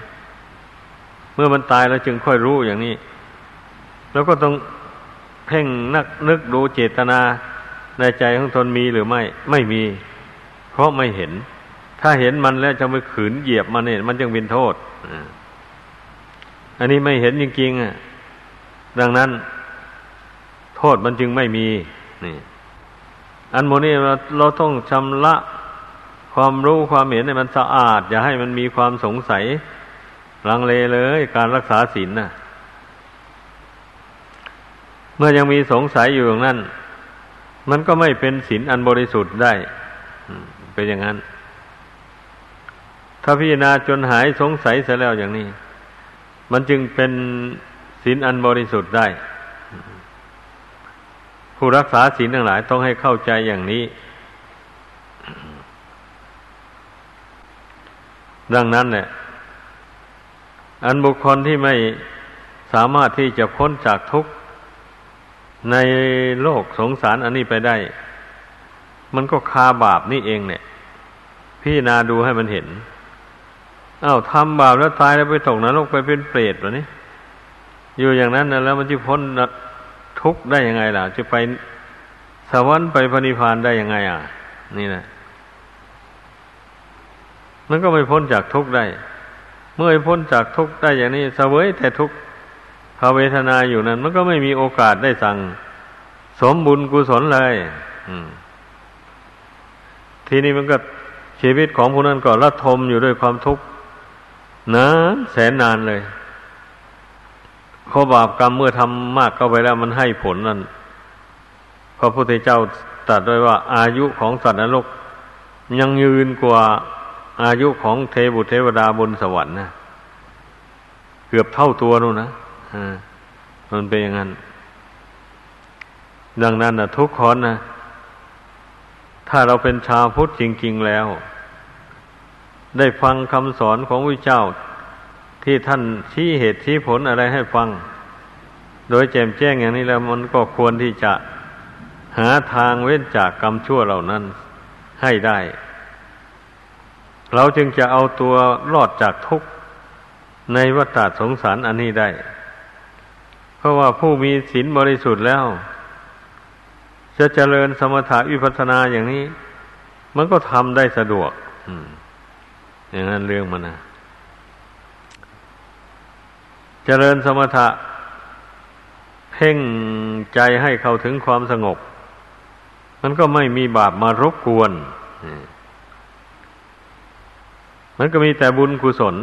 เมื่อมันตายแล้วจึงค่อยรู้อย่างนี้ แล้วก็ต้องเพ่งนักนึกดูเจตนาในใจของตนมีหรือไม่ ไม่มี เพราะไม่เห็น ถ้าเห็นมันแล้วจะไปขืนเหยียบมันเนี่ยมันจึงเป็นโทษอั อันนี้ไม่เห็นจริงๆอะดังนั้น โทษมันจึงไม่มีนี่อันโมนี่เราเราต้องชำระความรู้ความเห็นให้มันสะอาด อย่าให้มันมีความสงสัยลังเลเลย การรักษาศีลน่ะ เมื่อยังมีสงสัยอยู่อย่างนั้น มันก็ไม่เป็นศีลอันบริสุทธิ์ได้เป็นอย่างนั้น ถ้าพิจารณาจนหายสงสัยเสียแล้วอย่างนี้ มันจึงเป็นศีลอันบริสุทธิ์ได้ ผู้รักษาศีลทั้งหลายต้องให้เข้าใจอย่างนี้ ดังนั้นเนี่ยอันบุคคลที่ไม่สามารถที่จะพ้นจากทุกข์ในโลกสงสารอันนี้ไปได้ มันก็คาบาปนี่เองเนี่ย พี่นาดูให้มันเห็น อา้าวทำบาปแล้วตายแล้วไปตกนรกไปเป็นเปรตวะนี่อยู่อย่างนั้นนะแล้วมันจะพ้นทุกข์ได้ยังไงล่ะ จะไปสวรรค์ไปพระนิพพานได้ยังไง อะ นี่นะมันก็ไม่พ้นจากทุกข์ได้ เมื่อพ้นจากทุกข์ได้อย่างนี้เสวยแต่ทุกข์ภาเวทนาอยู่นั้น มันก็ไม่มีโอกาสได้สั่ง สมบุญกุศลเลยทีนี้มันก็ชีวิตของผู้นั้นก็ระทมอยู่ด้วยความทุกข์ นานแสนนานเลยข้อบาปกรรมเมื่อทำมากเข้าไปแล้วมันให้ผลนั่นพระพุทธเจ้าตรัสด้วยว่า อายุของสัตว์นรกยังยืนกว่าอายุของเทบุเทวดาบนสวรรค์นะเกือบเท่าตัวนู่นนะมันเป็นอย่างนั้น ดังนั้นนะทุกคนนะถ้าเราเป็นชาวพุทธจริง ๆ แล้ว ได้ฟังคำสอนของพระเจ้า ที่ท่านชี้เหตุชี้ผลอะไรให้ฟัง โดยแจมแจ้งอย่างนี้แล้วมันก็ควรที่จะหาทางเว้นจากกรรมชั่วเหล่านั้นให้ได้ เราจึงจะเอาตัวรอดจากทุกข์ในวัฏสงสารอันนี้ได้ เพราะว่าผู้มีศีลบริสุทธิ์แล้ว จะเจริญสมถะวิปัสสนาอย่างนี้ มันก็ทำได้สะดวก อ อย่างนั้นเรื่องมันนะเจริญสมถะ เพ่งใจให้เข้าถึงความสงบ มันก็ไม่มีบาปมารบกวน มันก็มีแต่บุญกุศล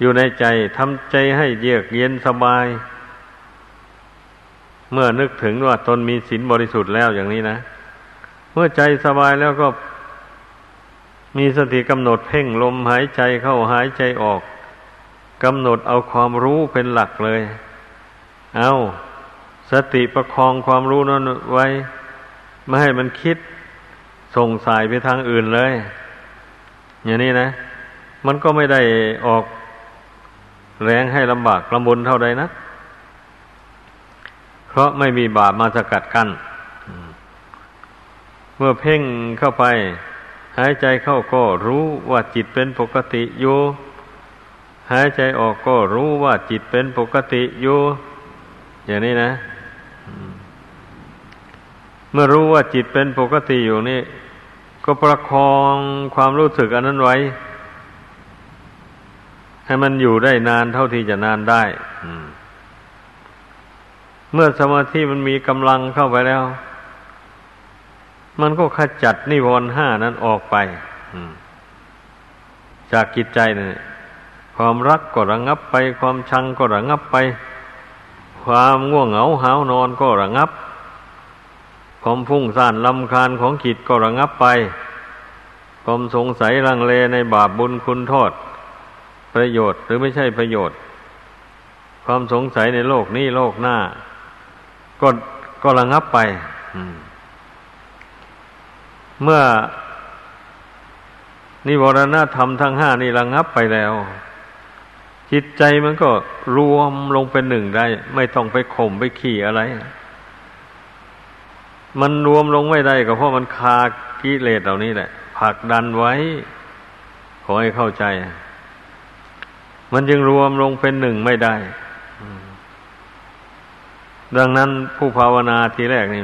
อยู่ในใจทำใจให้เยือกเย็นสบาย เมื่อนึกถึงว่าตนมีศีลบริสุทธิ์แล้วอย่างนี้นะ เมื่อใจสบายแล้วก็ มีสติกำหนดเพ่งลมหายใจเข้าหายใจออกกำหนดเอาความรู้เป็นหลักเลย เอาสติประคองความรู้นั้นไว้ ไม่ให้มันคิดส่งสายไปทางอื่นเลย อย่างนี้นะ มันก็ไม่ได้ออกแรงให้ลำบากลำบนเท่าใดนะ เพราะไม่มีบาปมาสกัดกัน้น เมื่อเพ่งเข้าไป หายใจเข้าก็รู้ว่าจิตเป็นปกติอยู่ หายใจออกก็รู้ว่าจิตเป็นปกติอยู่ อย่างนี้นะ เมื่อรู้ว่าจิตเป็นปกติอยู่นี่ ก็ประคองความรู้สึกอันนั้นไว้ ให้มันอยู่ได้นานเท่าที่จะนานได้เมื่อสมาธิมันมีกำลังเข้าไปแล้ว มันก็ขจัดนิวรณ์ห้านั้นออกไปจากกิจใจเนี่ยความรักก็ระงับไป ความชังก็ระงับไป ความง่วงเหงาหานอนก็ระงับ ความฟุ้งซ่านลำคาญของจิตก็ระงับไป ความสงสัยลังเลในบาปบุญคุณโทษ ประโยชน์หรือไม่ใช่ประโยชน์ ความสงสัยในโลกนี้โลกหน้า ก็ก็ระงับไป เมื่อนิวรณธรรมทั้งห้านี่ระงับไปแล้ว จิตใจมันก็รวมลงเป็นหนึ่งได้ ไม่ต้องไปข่มไปขี่อะไร มันรวมลงไม่ได้ก็เพราะมันคากิเลสเหล่านี้แหละผลักดันไว้ ขอให้เข้าใจ มันจึงรวมลงเป็นหนึ่งไม่ได้ ดังนั้นผู้ภาวนาทีแรกนี่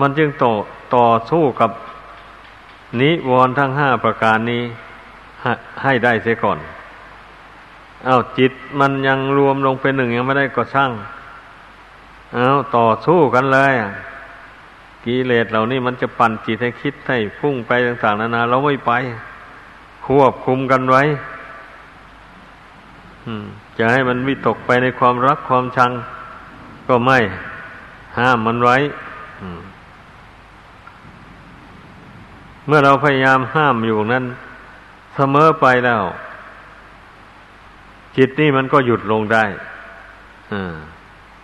มันจึงต่อต่อสู้กับ นิวรณ์ทั้งห้าประการนี้ให้ได้เสียก่อนเอาจิตมันยังรวมลงเป็นหนึ่งยังไม่ได้ก็ช่างเอาต่อสู้กันเลยกิเลสเหล่านี้มันจะปั่นจิตให้คิดให้พุ่งไปต่างๆนานาเราไม่ไป ควบคุมกันไว้จะให้มันวิตกไปในความรักความชัง ก็ไม่ ห้ามมันไว้ เมื่อเราพยายามห้ามอยู่นั้นเสมอไปแล้ว จิตนี่มันก็หยุดลงได้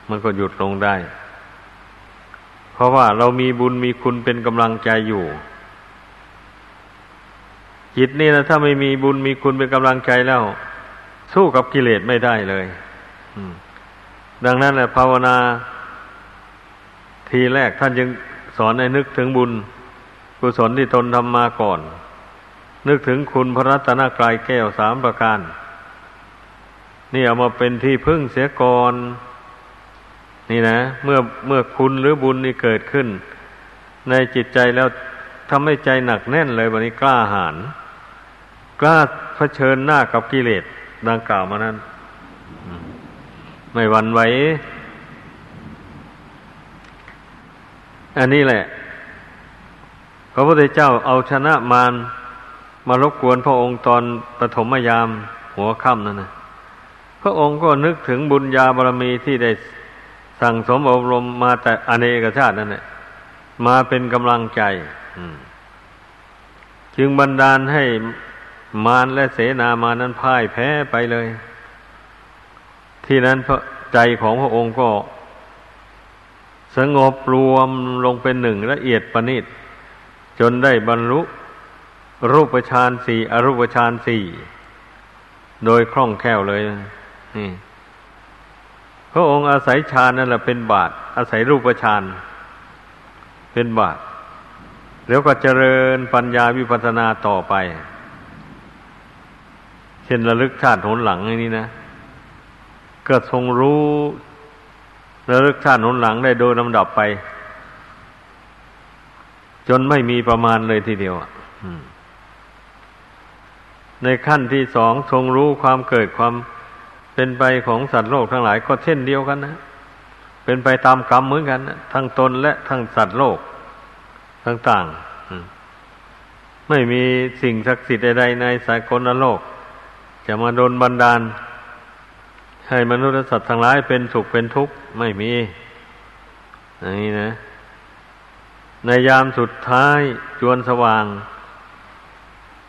มันก็หยุดลงได้ เพราะว่าเรามีบุญมีคุณเป็นกำลังใจอยู่ จิตนี่นะถ้าไม่มีบุญมีคุณเป็นกำลังใจแล้ว สู้กับกิเลสไม่ได้เลยดังนั้นแหละภาวนา ทีแรกท่านจึงสอนให้นึกถึงบุญ กุศลที่ตนทำมาก่อน นึกถึงคุณพระรัตนกรายแก้วสามประการ นี่เอามาเป็นที่พึ่งเสียก่อนนี่นะ เมื่อเมื่อคุณหรือบุญนี่เกิดขึ้น ในจิตใจแล้วทำให้ใจหนักแน่นเลยวันนี้กล้าหาญกล้าเผชิญหน้ากับกิเลสดังกล่าวมานั้น ไม่หวั่นไหวอันนี้แหละ พระพุทธเจ้าเอาชนะมารมารบกวนพระองค์ตอนปฐมยามหัวค่ำนั่นนะพระองค์ก็นึกถึงบุญญาบารมีที่ได้สั่งสมอบรมมาแต่อเนกชาตินั่นแหละมาเป็นกำลังใจจึงบันดาลให้มารและเสนามานั้นพ่ายแพ้ไปเลย ที่นั้นพระใจของพระองค์ก็ สงบรวมลงเป็นหนึ่งละเอียดประณีต จนได้บรรลุรูปฌานสี่อรูปฌานสี่โดยคล่องแคล่วเลยนี่พระองค์อาศัยฌานนั่นแหละเป็นบาทอาศัยรูปฌานเป็นบาทแล้วก็เจริญปัญญาวิปัสสนาต่อไป เช่นระลึกชาติหนหลังอย่างนี้นะก็ทรงรู้ระลึกชาติหนหลังได้โดยลำดับไป จนไม่มีประมาณเลยทีเดียวในขั้นที่สองทรงรู้ความเกิดความเป็นไปของสัตว์โลกทั้งหลาย ก็เช่นเดียวกันนะ เป็นไปตามกรรมเหมือนกันนะทั้งตนและทั้งสัตว์โลกต่างๆไม่มีสิ่งศักดิ์สิทธิ์ใดๆในสากลโลก จะมาโดนบันดาล ให้มนุษย์และสัตว์ทั้งหลายเป็นสุขเป็นทุกข์ไม่มีอย่างนี้นะ ในยามสุดท้ายจวนสว่าง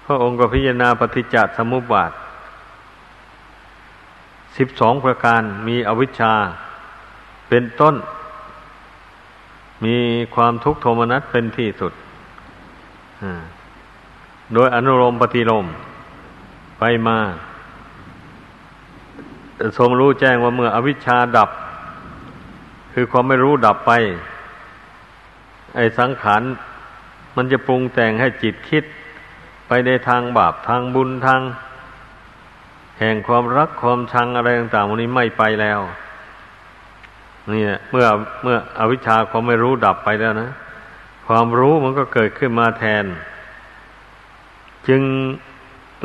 พระองค์ก็พิจารณาปฏิจจสมุปบาทสิบสองประการมีอวิชชาเป็นต้น มีความทุกข์โทมนัสเป็นที่สุด โดยอนุโลมปฏิโลมไปมา ทรงรู้แจ้งว่าเมื่ออวิชชาดับ คือความไม่รู้ดับไป ไอ้สังขารมันจะปรุงแต่งให้จิตคิด ไปในทางบาปทางบุญทาง แห่งความรักความชังอะไรต่างๆวันนี้ไม่ไปแล้วนี่เมื่อเมื่ออวิชชาความไม่รู้ดับไปแล้วนะ ความรู้มันก็เกิดขึ้นมาแทน จึง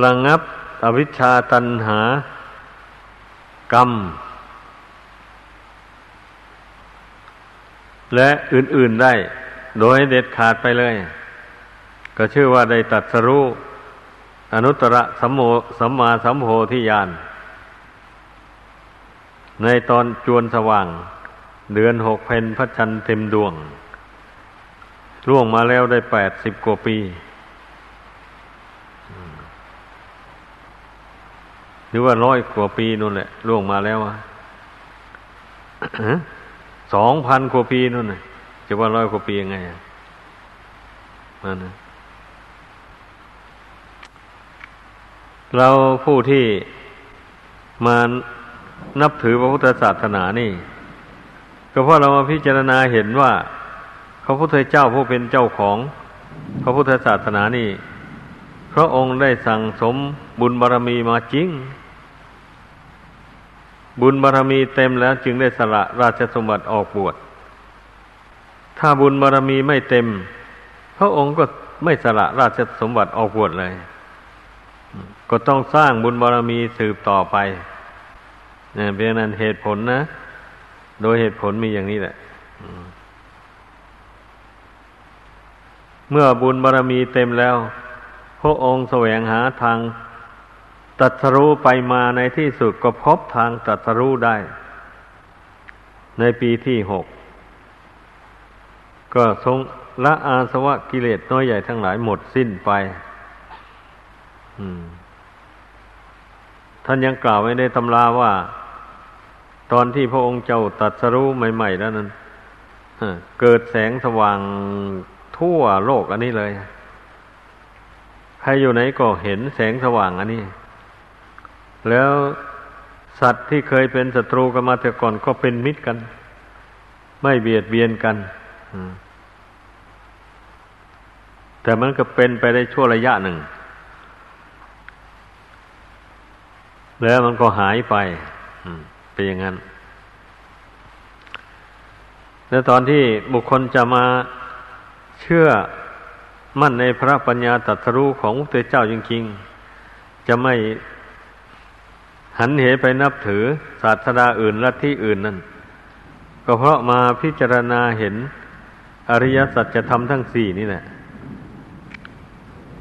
ระงงับอวิชชาตันหากรรม และอื่น ๆได้ โดยเด็ดขาดไปเลย ก็ชื่อว่าได้ตัดสรู้อนุตตรสัมโมสัมมาสัมโพธิญาณในตอนจวนสว่าง เดือนหกเพนพระจันทร์เต็มดวง ล่วงมาแล้วได้แปดสิบกว่าปีหรือว่าร้อยกว่าปีนู่นแหละล่วงมาแล้วสองพันกว่าปีนู่นเลย จะว่าร้อยกว่าปียังไงมันนะเราผู้ที่มานับถือพระพุทธศาสนานี่ ก็เพราะเรามาพิจารณาเห็นว่า พระพุทธเจ้าผู้เป็นเจ้าของพระพุทธศาสนานี่พระองค์ได้สั่งสมบุญบารรมีมาจริง บุญบารรมีเต็มแล้วจึงได้สละราชสมบัติออกบวช ถ้าบุญบารรมีไม่เต็ม พระองค์ก็ไม่สละราชสมบัติออกบวชเลย ก็ต้องสร้างบุญบารรมีสืบต่อไปเนี่ยเป็นนั้นเหตุผลนะ โดยเหตุผลมีอย่างนี้แหละเมื่อบุญบารรมีเต็มแล้ว พระองค์แสวงหาทางตัดสรู้ไปมาในที่สุดก็พบทางตัดสรู้ได้ ในปีที่หก ก็ทรงละอาสวะกิเลสน้อยใหญ่ทั้งหลายหมดสิ้นไปท่านยังกล่าวไว้ในตำราว่า ตอนที่พระองค์เจ้าตัดสรู้ใหม่ๆแล้วนั้นเกิดแสงสว่างทั่วโลกอันนี้เลย ใครอยู่ไหนก็เห็นแสงสว่างอันนี้ แล้วสัตว์ที่เคยเป็นศัตรูกันมาแต่ก่อนก็เป็นมิตรกัน ไม่เบียดเบียนกัน แต่มันก็เป็นไปได้ชั่วระยะหนึ่ง แล้วมันก็หายไปเป็นอย่างนั้น แล้วตอนที่บุคคลจะมาเชื่อมั่นในพระปัญญาตรัสรู้ของพระเจ้าจริงๆ จะไม่หันเหไปนับถือศาสดาอื่นลัทธิอื่นนั่นก็เพราะมาพิจารณาเห็น อริยสัจธรรมทั้งสี่นี่แหละ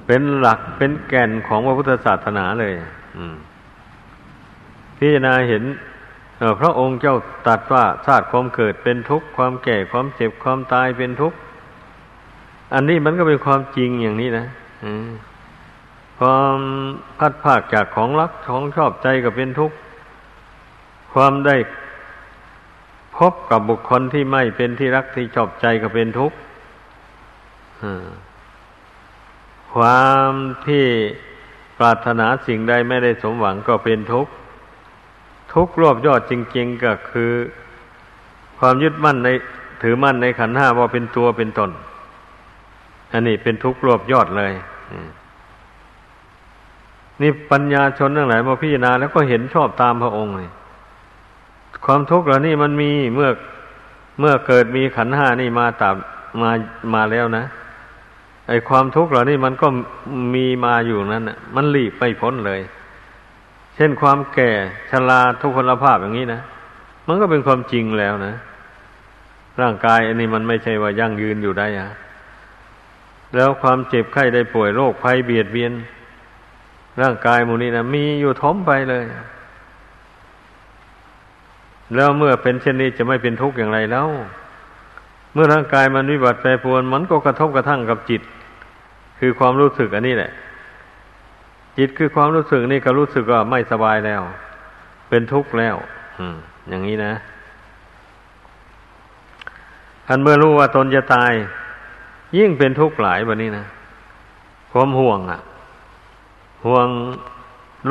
เป็นหลักเป็นแก่นของพระพุทธศาสนาเลยพิจารณาเห็นพระองค์เจ้าตัดว่าชาติความเกิดเป็นทุกข์ความแก่ความเจ็บความตายเป็นทุกข์อันนี้มันก็เป็นความจริงอย่างนี้นะความพัดภาคจากของรักของชอบใจก็เป็นทุกข์ความได้ พบกับบุคคลที่ไม่เป็นที่รักที่ชอบใจก็เป็นทุกข์ความที่ปรารถนาสิ่งใดไม่ได้สมหวังก็เป็นทุกข์ ทุกข์รวบยอดจริง ๆก็คือ ความยึดมั่นในถือมั่นในขันห้าว่าเป็นตัวเป็นตน อันนี้เป็นทุกข์รวบยอดเลยนี่ปัญญาชนทั้งหลายมาพิจารณาแล้วก็เห็นชอบตามพระองค์เลย ความทุกข์เหล่านี้มันมีเมื่อเมื่อเกิดมีขันห้านี่มาตามมามาแล้วนะไอความทุกข์เหล่านี้มันก็มีมาอยู่นั้นนะมันหลีกไม่พ้นเลย เช่นความแก่ชราทุกพลภาพอย่างนี้นะมันก็เป็นความจริงแล้วนะ ร่างกายอันนี้มันไม่ใช่ว่ายั่งยืนอยู่ได้อะแล้วความเจ็บไข้ได้ป่วยโรคภัยเบียดเบียน ร่างกายมูนี้นะมีอยู่ทมไปเลย แล้วเมื่อเป็นเช่นนี้จะไม่เป็นทุกข์อย่างไรแล้ว เมื่อร่างกายมันวิบัติแปรปรวนมันก็กระทบกระทั่งกับจิต คือความรู้สึกอันนี้แหละ จิตคือความรู้สึกนี่ก็รู้สึกว่าไม่สบายแล้ว เป็นทุกข์แล้วอืมอย่างนี้นะท่านเมื่อรู้ว่าตนจะตาย ยิ่งเป็นทุกข์หลายแบบนี้นะความห่วงอะ ห่วง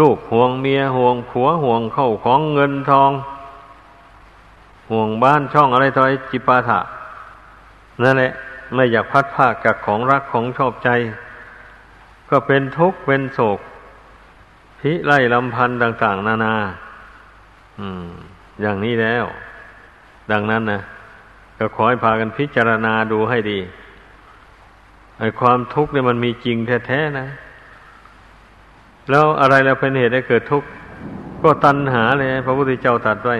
ลูกห่วงเมียห่วงผัวห่วงเข้าของเงินทอง ห่วงบ้านช่องอะไรต่ออะไรจิปาถะนั่นแหละไม่อยากพัดภาคกับของรักของชอบใจ ก็เป็นทุกข์เป็นโศก พิไล่ลำพันธ์ต่าง ๆ นานา อืม อย่างนี้แล้ว ดังนั้นนะก็ขอให้พากันพิจารณาดูให้ดีไอ้ความทุกข์เนี่ยมันมีจริงแท้ๆนะ แล้วอะไรแล้วเป็นเหตุให้เกิดทุกข์ ก็ตัณหาเลย พระพุทธเจ้าตรัสไว้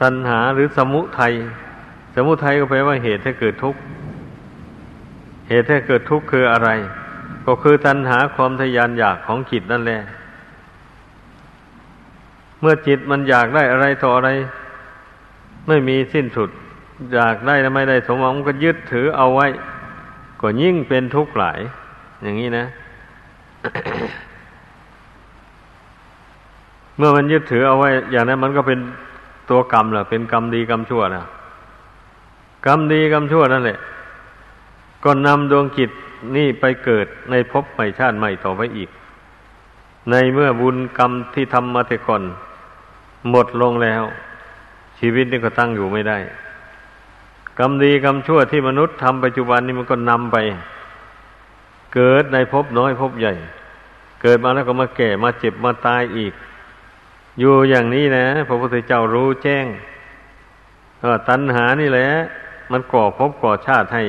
ตัณหาหรือสมุทัยสมุทัยก็แปลว่าเหตุให้เกิดทุกข์เหตุให้เกิดทุกข์คืออะไร ก็คือตัณหาความทยานอยากของจิตนั่นแหละเมื่อจิตมันอยากได้อะไรต่ออะไร ไม่มีสิ้นสุด อยากได้แล้วไม่ได้สมหวังก็ยึดถือเอาไว้ ก็ยิ่งเป็นทุกข์หลาย อย่างนี้นะเมื่อมันยึดถือเอาไว้ อย่างนั้นมันก็เป็น ตัวกรรมล่ะ เป็นกรรมดีกรรมชั่วนะกรรมดีกรรมชั่วนั่นแหละก็นำดวงจิตนี่ไปเกิดในภพใหม่ชาติใหม่ต่อไปอีก ในเมื่อบุญกรรมที่ทำมาแต่ก่อนหมดลงแล้ว ชีวิตนี่ก็ตั้งอยู่ไม่ได้ กรรมดีกรรมชั่วที่มนุษย์ทำปัจจุบันนี้มันก็นำไป เกิดในภพน้อยภพใหญ่ เกิดมาแล้วก็มาแก่มาเจ็บมาตายอีก อยู่อย่างนี้นะพระพุทธเจ้ารู้แจ้งตัณหานี่แหละ มันก่อภพก่อชาติให้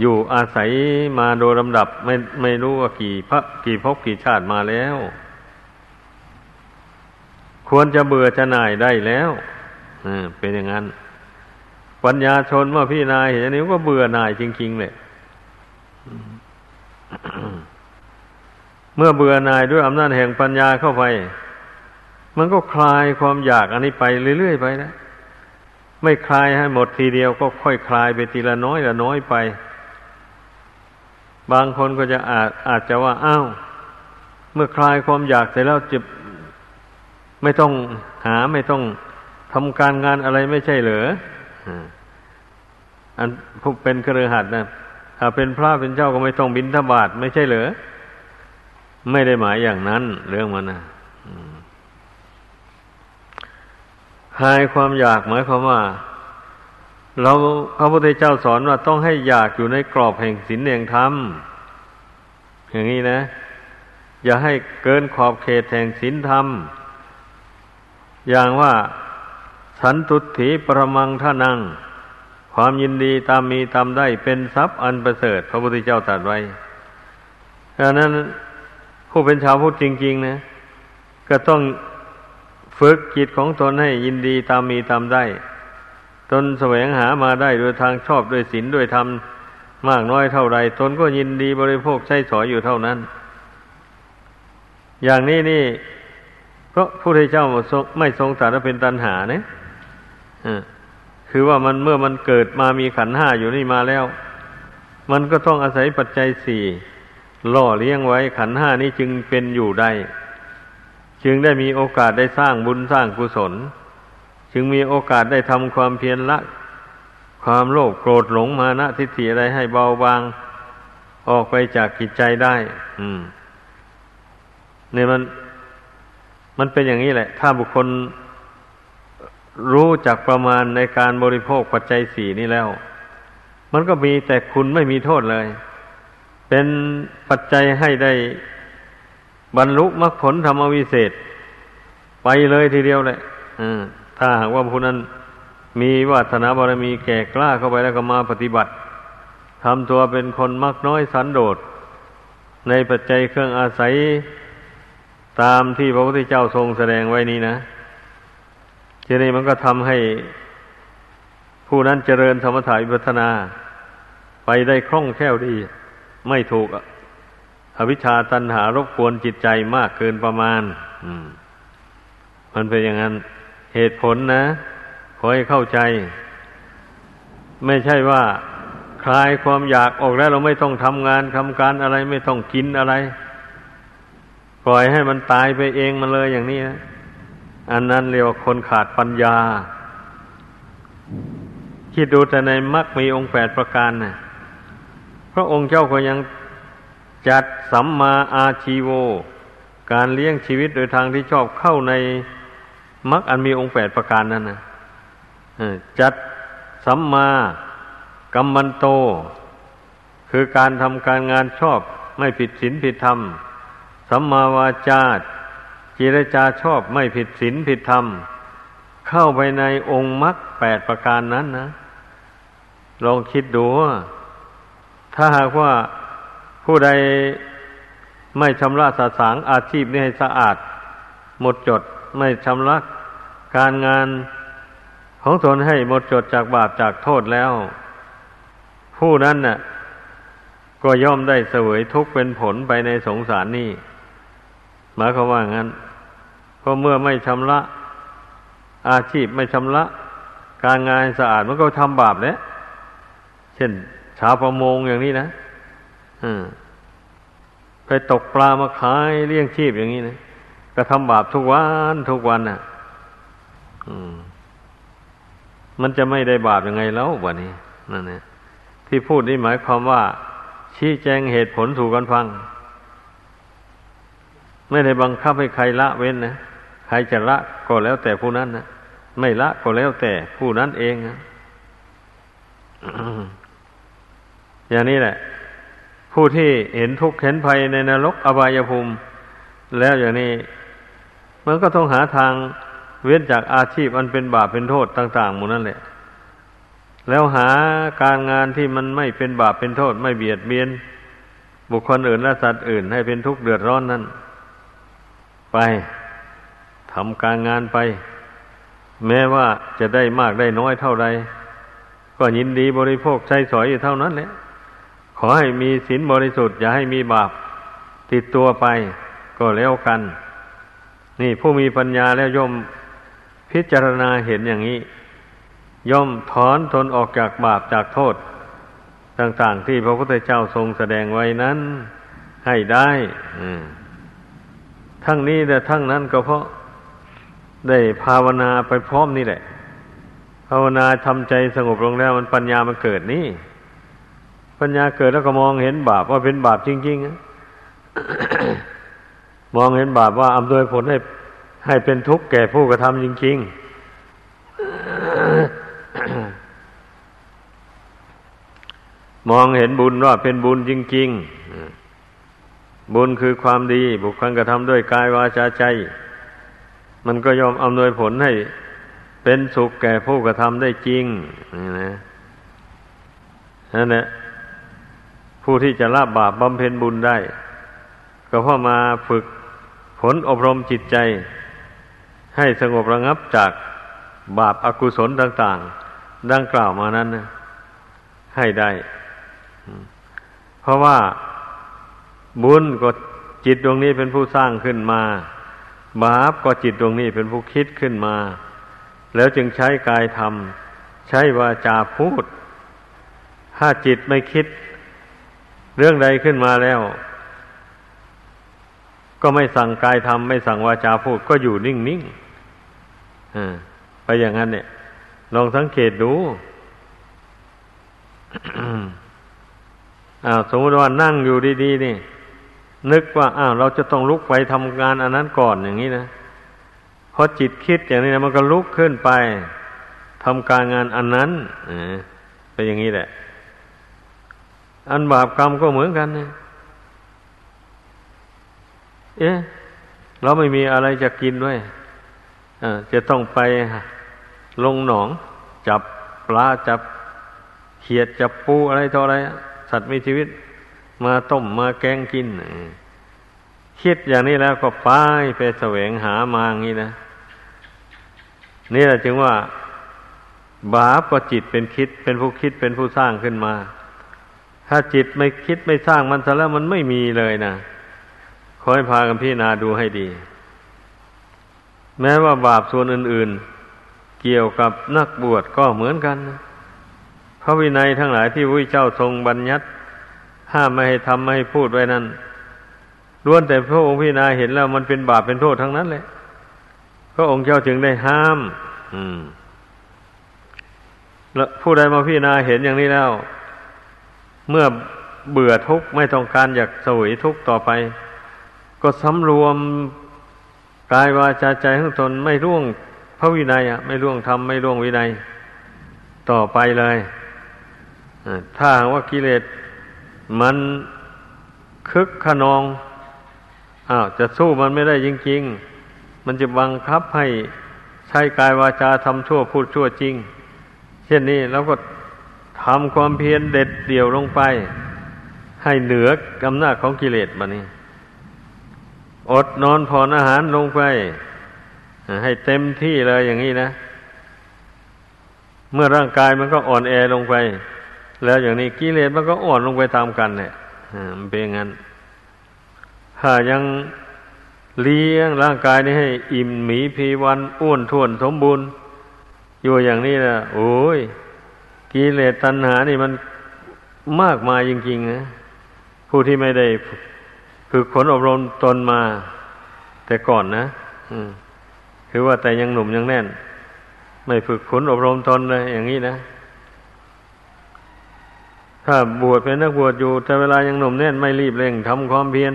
อยู่อาศัยมาโดยลำดับไม่ไม่รู้ว่ากี่พระกี่ภพกี่ชาติมาแล้ว ควรจะเบื่อจะหน่ายได้แล้วเป็นอย่างนั้น ปัญญาชนเมื่อพี่นายเห็นนี้ก็เบื่อหน่ายจริงๆเลยเมื่อเบื่อหน่ายด้วยอำนาจแห่งปัญญาเข้าไป มันก็คลายความอยากอันนี้ไปเรื่อยๆไปนะไม่คลายให้หมดทีเดียวก็ค่อยคลายไปทีละน้อยละน้อยไป บางคนก็จะอาจอาจจะว่าอ้าวเมื่อคลายความอยากเสร็จแล้วจะไม่ต้องหาไม่ต้องทำการงานอะไรไม่ใช่เหรออันพวกเป็นเครือหัดนะถ้าเป็นพระเป็นเจ้าก็ไม่ต้องบินทบาทไม่ใช่เหรอไม่ได้หมายอย่างนั้น เรื่องมันนะ คลายความอยากหมายความว่า เราพระพุทธเจ้าสอนว่าต้องให้อยากอยู่ในกรอบแห่งศีลแห่งธรรมอย่างนี้นะ อย่าให้เกินขอบเขตแห่งศีลธรรม อย่างว่าสันตุถีประมังท่านัง ความยินดีตามมีตามได้เป็นทรัพย์อันประเสริฐ พระพุทธเจ้าตรัสไว้ดังนั้นผู้เป็นชาวพุทธจริง ๆ นะ ก็ต้อง ฝึกจิตของตนให้ยินดีตามมีตามได้ ตนแสวงหามาได้โดยทางชอบด้วยศีลด้วยธรรมมากน้อยเท่าไรตนก็ยินดีบริโภคใช้สอยอยู่เท่านั้น อย่างนี้นี่เพราะพระพุทธเจ้าไม่ทรงตรัสเป็นตัณหาเนี่ยคือว่ามันเมื่อมันเกิดมามีขันห้าอยู่นี่มาแล้ว มันก็ต้องอาศัยปัจจัยสี่ล่อเลี้ยงไว้ขันห้านี้จึงเป็นอยู่ได้ จึงได้มีโอกาสได้สร้างบุญสร้างกุศล จึงมีโอกาสได้ทำความเพียรละ ความโลภโกรธหลงมานะทิฏฐิอะไรให้เบาบาง ออกไปจากกิจใจได้ อืมเนี่ยมัน มันเป็นอย่างนี้แหละ ถ้าบุคคลรู้จักประมาณในการบริโภคปัจจัยสี่นี้แล้ว มันก็มีแต่คุณไม่มีโทษเลย เป็นปัจจัยให้ได้ บรรลุมรรคผลธรรมวิเศษ ไปเลยทีเดียวแหละถ้าหากว่าผู้นั้นมีวาสนาบารมีแก่กล้าเข้าไปแล้วก็มาปฏิบัติทำตัวเป็นคนมักน้อยสันโดษ ในปัจจัยเครื่องอาศัยตามที่พระพุทธเจ้าทรงแสดงไว้นี้นะทีนี้มันก็ทำให้ผู้นั้นเจริญธรรมถ่ายพัฒนา ไปได้คล่องแคล่วดี ไม่ถูก อวิชชาตันหารบกวนจิตใจมากเกินประมาณอืมมันเป็นอย่างนั้นเหตุผลนะขอให้เข้าใจ ไม่ใช่ว่าคลายความอยากออกแล้วเราไม่ต้องทำงานทำการอะไรไม่ต้องกินอะไร ปล่อยให้มันตายไปเองมันเลยอย่างนี้นะอันนั้นเรียกว่าคนขาดปัญญา คิดดูแต่ในมรรคมีองค์แปดประการนะพระองค์เจ้าก็ยัง จัดสัมมาอาชีโว การเลี้ยงชีวิตโดยทางที่ชอบเข้าในมรรคอันมีองค์แปดประการนั้นนะจัดสัมมากัมมันโต คือการทำการงานชอบไม่ผิดศีลผิดธรรม สัมมาวาจาจิรจาชอบไม่ผิดศีลผิดธรรม เข้าไปในองค์มรรคแปดประการนั้นนะ ลองคิดดูว่าถ้าหากว่า ผู้ใดไม่ชำระสาสางอาชีพนี้ให้สะอาด หมดจดไม่ชำระการงานของตนให้หมดจดจากบาปจากโทษแล้ว ผู้นั้นน่ะ ก็ย่อมได้เสวยทุกข์เป็นผลไปในสงสารนี่หมายความว่างั้นเพราะเมื่อไม่ชำระ อาชีพไม่ชำระ การงานสะอาดมันก็ทำบาปแล้วเช่น ชาวประมงอย่างนี้นะ ไปตกปลามาขายเลี้ยงชีพอย่างนี้นะก็ทำบาปทุกวันทุกวันน่ะมันจะไม่ได้บาปยังไงแล้ววะนี้นั่นเนี่ยที่พูดนี่หมายความว่า ชี้แจงเหตุผลสู่กันฟัง ไม่ได้บังคับให้ใครละเว้นนะใครจะละก็แล้วแต่ผู้นั้นนะไม่ละก็แล้วแต่ผู้นั้นเองนะอย่างนี้แหละ ผู้ที่เห็นทุกข์เห็นภัยในนรกอบายภูมิ แล้วอย่างนี้ มันก็ต้องหาทางเว้นจากอาชีพอันเป็นบาปเป็นโทษต่างๆหมดนั่นแหละ แล้วหาการงานที่มันไม่เป็นบาปเป็นโทษ ไม่เบียดเบียน บุคคลอื่นและสัตว์อื่นให้เป็นทุกข์เดือดร้อนนั้นไปทำการงานไป แม้ว่าจะได้มากได้น้อยเท่าใดก็ยินดีบริโภคใช้สอยอยู่เท่านั้นแหละ อให้มีศีลบริสุทธิ์ อย่าให้มีบาปติดตัวไป ก็แล้วกัน นี่ผู้มีปัญญาแล้วย่อมพิจารณาเห็นอย่างนี้ ย่อมถอนตนออกจากบาปจากโทษ ต่างๆที่พระพุทธเจ้าทรงแสดงไว้นั้น ให้ได้ทั้งนี้แต่ทั้งนั้นก็เพราะได้ภาวนาไปพร้อมนี่แหละ ภาวนาทำใจสงบลงแล้วมันปัญญามันเกิดนี่ ปัญญาเกิดแล้วก็มองเห็นบาปว่าเป็นบาปจริงๆมองเห็นบาปว่าอำนวยผลให้ให้เป็นทุกข์แก่ผู้กระทำจริง ๆ มองเห็นบุญว่าเป็นบุญจริง ๆ บุญคือความดีบุคคลกระทำด้วยกายวาจาใจ มันก็ยอมอำนวยผลให้เป็นสุขแก่ผู้กระทำได้จริงนี่นะนั่นแหละ ผู้ที่จะละบาปบำเพ็ญบุญได้ ก็เพราะมาฝึกผลอบรมจิตใจ ให้สงบระงับจากบาปอากุศลต่าง ๆ ดังกล่าวมานั้นนะให้ได้ เพราะว่าบุญก็จิตดวงนี้เป็นผู้สร้างขึ้นมา บาปก็จิตดวงนี้เป็นผู้คิดขึ้นมา แล้วจึงใช้กายทำใช้วาจาพูด ถ้าจิตไม่คิด เรื่องใดขึ้นมาแล้ว ก็ไม่สั่งกายทำไม่สั่งวาจาพูด ก็อยู่นิ่งๆไปอย่างนั้นเนี่ย ลองสังเกตดูอ้าวสมมติว่านั่งอยู่ดีๆนี่ นึกว่าอ้าวเราจะต้องลุกไปทำงานอันนั้นก่อนอย่างนี้นะพอจิตคิดอย่างนี้นะมันก็ลุกขึ้นไปทำการงานอันนั้นเป็นอย่างนี้แหละ อันบาปกรรมก็เหมือนกันเนะเอ๊ะเราไม่มีอะไรจะกินด้วยจะต้องไปลงหนอง จับปลาจับเขียดจับปูอะไรต่ออะไร สัตว์มีชีวิต มาต้มมาแกงกินคิดอย่างนี้แล้วก็ไปไปแสวงหามาอย่างนี้นะนี่แหละจึงว่า บาปก็จิตเป็นคิด เป็นผู้คิดเป็นผู้สร้างขึ้นมา ถ้าจิตไม่คิดไม่สร้างมันซะแล้วมันไม่มีเลยนะคอยพากันพิจารณาดูให้ดี แม้ว่าบาปส่วนอื่น ๆ เกี่ยวกับนักบวชก็เหมือนกันนะพระวินัยทั้งหลายที่พระเจ้าทรงบัญญัติ ห้ามไม่ให้ทำไม่ให้พูดไว้นั้นล้วนแต่พระองค์พิจารณาเห็นแล้วมันเป็นบาปเป็นโทษทั้งนั้นเลยพระองค์เจ้าจึงได้ห้าม อืม แล้วผู้ใดมาพิจารณาเห็นอย่างนี้แล้ว เมื่อเบื่อทุกข์ไม่ต้องการอยากสวยทุกข์ต่อไป ก็สำรวมกายวาจาใจของตนไม่ร่วงพระวินัยอะไม่ร่วงธรรมไม่ร่วงวินัยต่อไปเลยถ้าว่ากิเลสมันคึกขนองอ้าวจะสู้มันไม่ได้จริง ๆ มันจะบังคับให้ใช้กายวาจาทำชั่วพูดชั่วจริง เช่นนี้แล้วก็ ทำความเพียรเด็ดเดี่ยวลงไป ให้เหนือกำนาจของกิเลสมานี่อดนอนผ่อนอาหารลงไป ให้เต็มที่เลยอย่างนี้นะ เมื่อร่างกายมันก็อ่อนแอลงไป แล้วอย่างนี้กิเลสมันก็อ่อนลงไปตามกันเนี่ยมันเป็นงั้น ถ้ายังเลี้ยงร่างกายนี้ให้ อิ่มหมีพีวันอ้วนท้วนสมบูรณ์ อยู่อย่างนี้นะโอ้ย กิเลสตัณหานี่มันมากมายจริงๆนะผู้ที่ไม่ได้ฝึกขนอบรมตนมา แต่ก่อนนะคือว่าแต่ยังหนุ่มยังแน่น ไม่ฝึกขนอบรมตนเลยอย่างนี้นะถ้าบวชเป็นนักบวชอยู่ แต่เวลายังหนุ่มแน่นไม่รีบเร่งทำความเพียร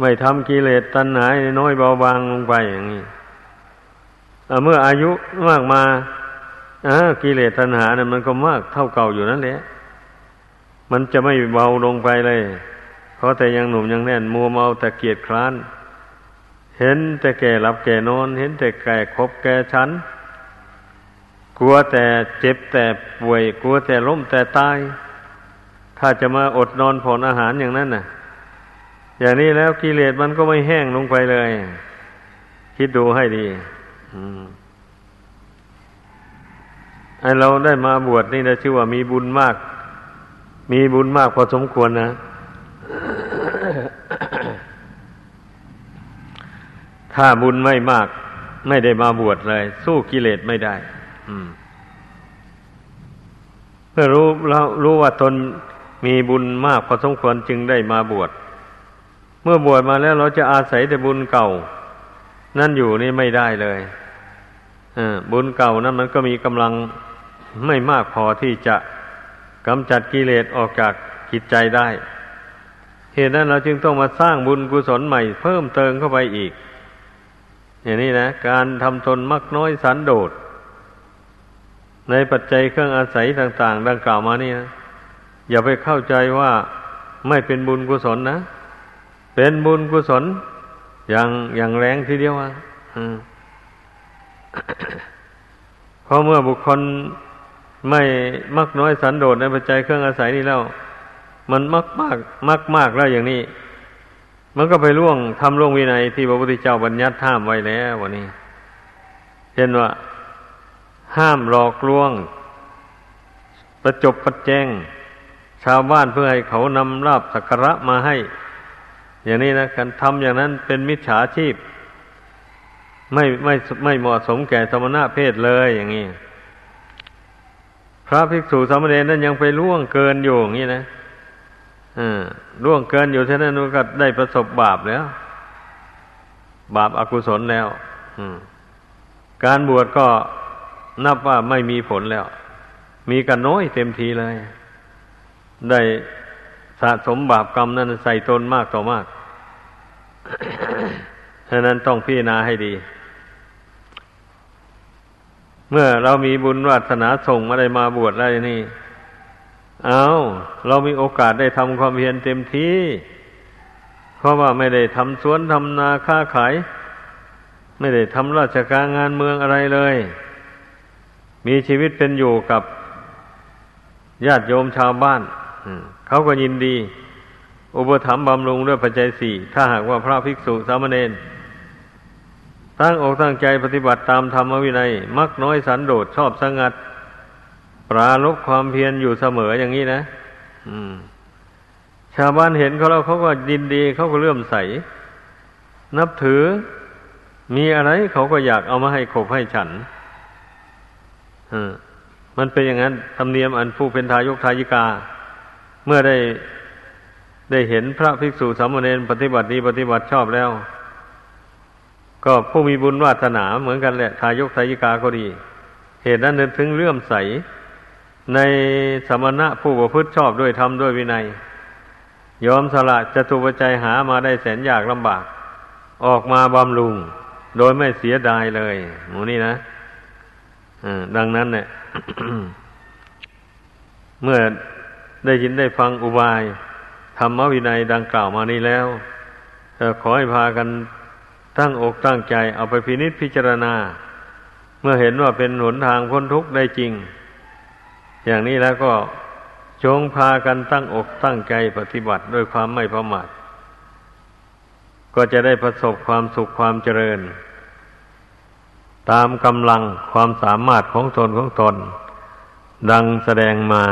ไม่ทำกิเลสตัณหาน้อยเบาบางลงไปอย่างนี้เมื่ออายุมากมา กิเลสตัณหาเนี่ยมันก็มากเท่าเก่าอยู่นั่นแหละ มันจะไม่เบาลงไปเลย เพราะแต่ยังหนุ่มยังแน่นมัวเมาแต่เกียดคร้าน เห็นแต่แก่หลับแก่นอน เห็นแต่แก่คบแก่ชัน กลัวแต่เจ็บแต่ป่วย กลัวแต่ล้มแต่ตาย ถ้าจะมาอดนอนผ่อนอาหารอย่างนั้นน่ะ อย่างนี้แล้วกิเลสมันก็ไม่แห้งลงไปเลย คิดดูให้ดี ไอเราได้มาบวชนี่นะชื่อว่ามีบุญมาก มีบุญมากพอสมควรนะถ้าบุญไม่มาก ไม่ได้มาบวชเลย สู้กิเลสไม่ได้เพื่อรู้เรารู้ว่าตนมีบุญมากพอสมควรจึงได้มาบวชเมื่อบวชมาแล้วเราจะอาศัยแต่บุญเก่า นั่นอยู่นี่ไม่ได้เลยบุญเก่านั้นมันก็มีกำลัง ไม่มากพอที่จะกำจัดกิเลสออกจากจิตใจได้ เหตุนั้นเราจึงต้องมาสร้างบุญกุศลใหม่ เพิ่มเติมเข้าไปอีก อย่างนี้นะ การทำตนมักน้อยสันโดษ ในปัจจัยเครื่องอาศัยต่าง ๆ ดังกล่าวมานี่นะอย่าไปเข้าใจว่าไม่เป็นบุญกุศลนะ เป็นบุญกุศล อย่างอย่างแรงทีเดียวอะเพราะเมื่อบุคคล ไม่มักน้อยสันโดษในปัจจัยเครื่องอาศัยนี่แล้ว มันมักมากมักมากแล้วอย่างนี้ มันก็ไปล่วงทำล่วงวินัยที่พระพุทธเจ้าบัญญัติห้ามไว้แล้ววันนี้เช่นว่า ห้ามหลอกลวง ประจบประแจง ชาวบ้านเพื่อให้เขานำลาบสักการะมาให้ อย่างนี้นะการทำอย่างนั้นเป็นมิจฉาชีพ ไม่ไม่ไม่เหมาะสมแก่สมณะเพศเลยอย่างนี้ พระภิกษุสามเณรนั้นยังไปล่วงเกินอยู่อย่างนี้นะอ่าล่วงเกินอยู่เท่านั้นก็ได้ประสบบาปแล้ว บาปอากุศลแล้วการบวชก็นับว่าไม่มีผลแล้ว มีกันน้อยเต็มทีเลย ได้สะสมบาปกรรมนั้นใส่ตนมากต่อมากฉะนั้นต้องพิจารณาให้ดี เมื่อเรามีบุญวาสนาส่งมาได้มาบวชอะไรนี่ เอาเรามีโอกาสได้ทำความเพียรเต็มที่ เพราะว่าไม่ได้ทำสวนทำนาค้าขาย ไม่ได้ทำราชการงานเมืองอะไรเลย มีชีวิตเป็นอยู่กับญาติโยมชาวบ้านเขาก็ยินดี อุปถัมภ์บำรุงด้วยปัจจัยสี่ ถ้าหากว่าพระภิกษุสามเณร ตั้งอกตั้งใจปฏิบัติตามธรรมวินัย มักน้อยสันโดษชอบสงัด ปราลบความเพียรอยู่เสมออย่างนี้นะชาวบ้านเห็นเขาแล้วเขาก็ยินดี เขาก็เลื่อมใส นับถือมีอะไรเขาก็อยากเอามาให้ขบให้ฉันมันเป็นอย่างนั้นธรรมเนียมอันผู้เป็นทายกทายิกา เมื่อได้ได้เห็นพระภิกษุสามเณรปฏิบัติดีปฏิบัติชอบแล้ว ก็ผู้มีบุญวาสนาเหมือนกันแหละทายกทายิกาก็ดี เหตุนั้นถึงเลื่อมใส ในสมณะผู้ประพฤติชอบด้วยธรรมด้วยวินัย ยอมสละจะตุปัจจัยหามาได้แสนยากลำบาก ออกมาบำรุง โดยไม่เสียดายเลยหมูนี่นะดังนั้นเนี่ยเมื่อได้ยินได้ฟังอุบายธรรมวินัยดังกล่าวมานี้แล้วขอให้พากัน ตั้งอกตั้งใจเอาไปพินิจพิจารณา เมื่อเห็นว่าเป็นหนทางพ้นทุกข์ได้จริง อย่างนี้แล้วก็จงพากันตั้งอกตั้งใจปฏิบัติด้วยความไม่ประมาทก็จะได้ประสบความสุขความเจริญ ตามกำลังความสามารถของตนของตน ดังแสดงมา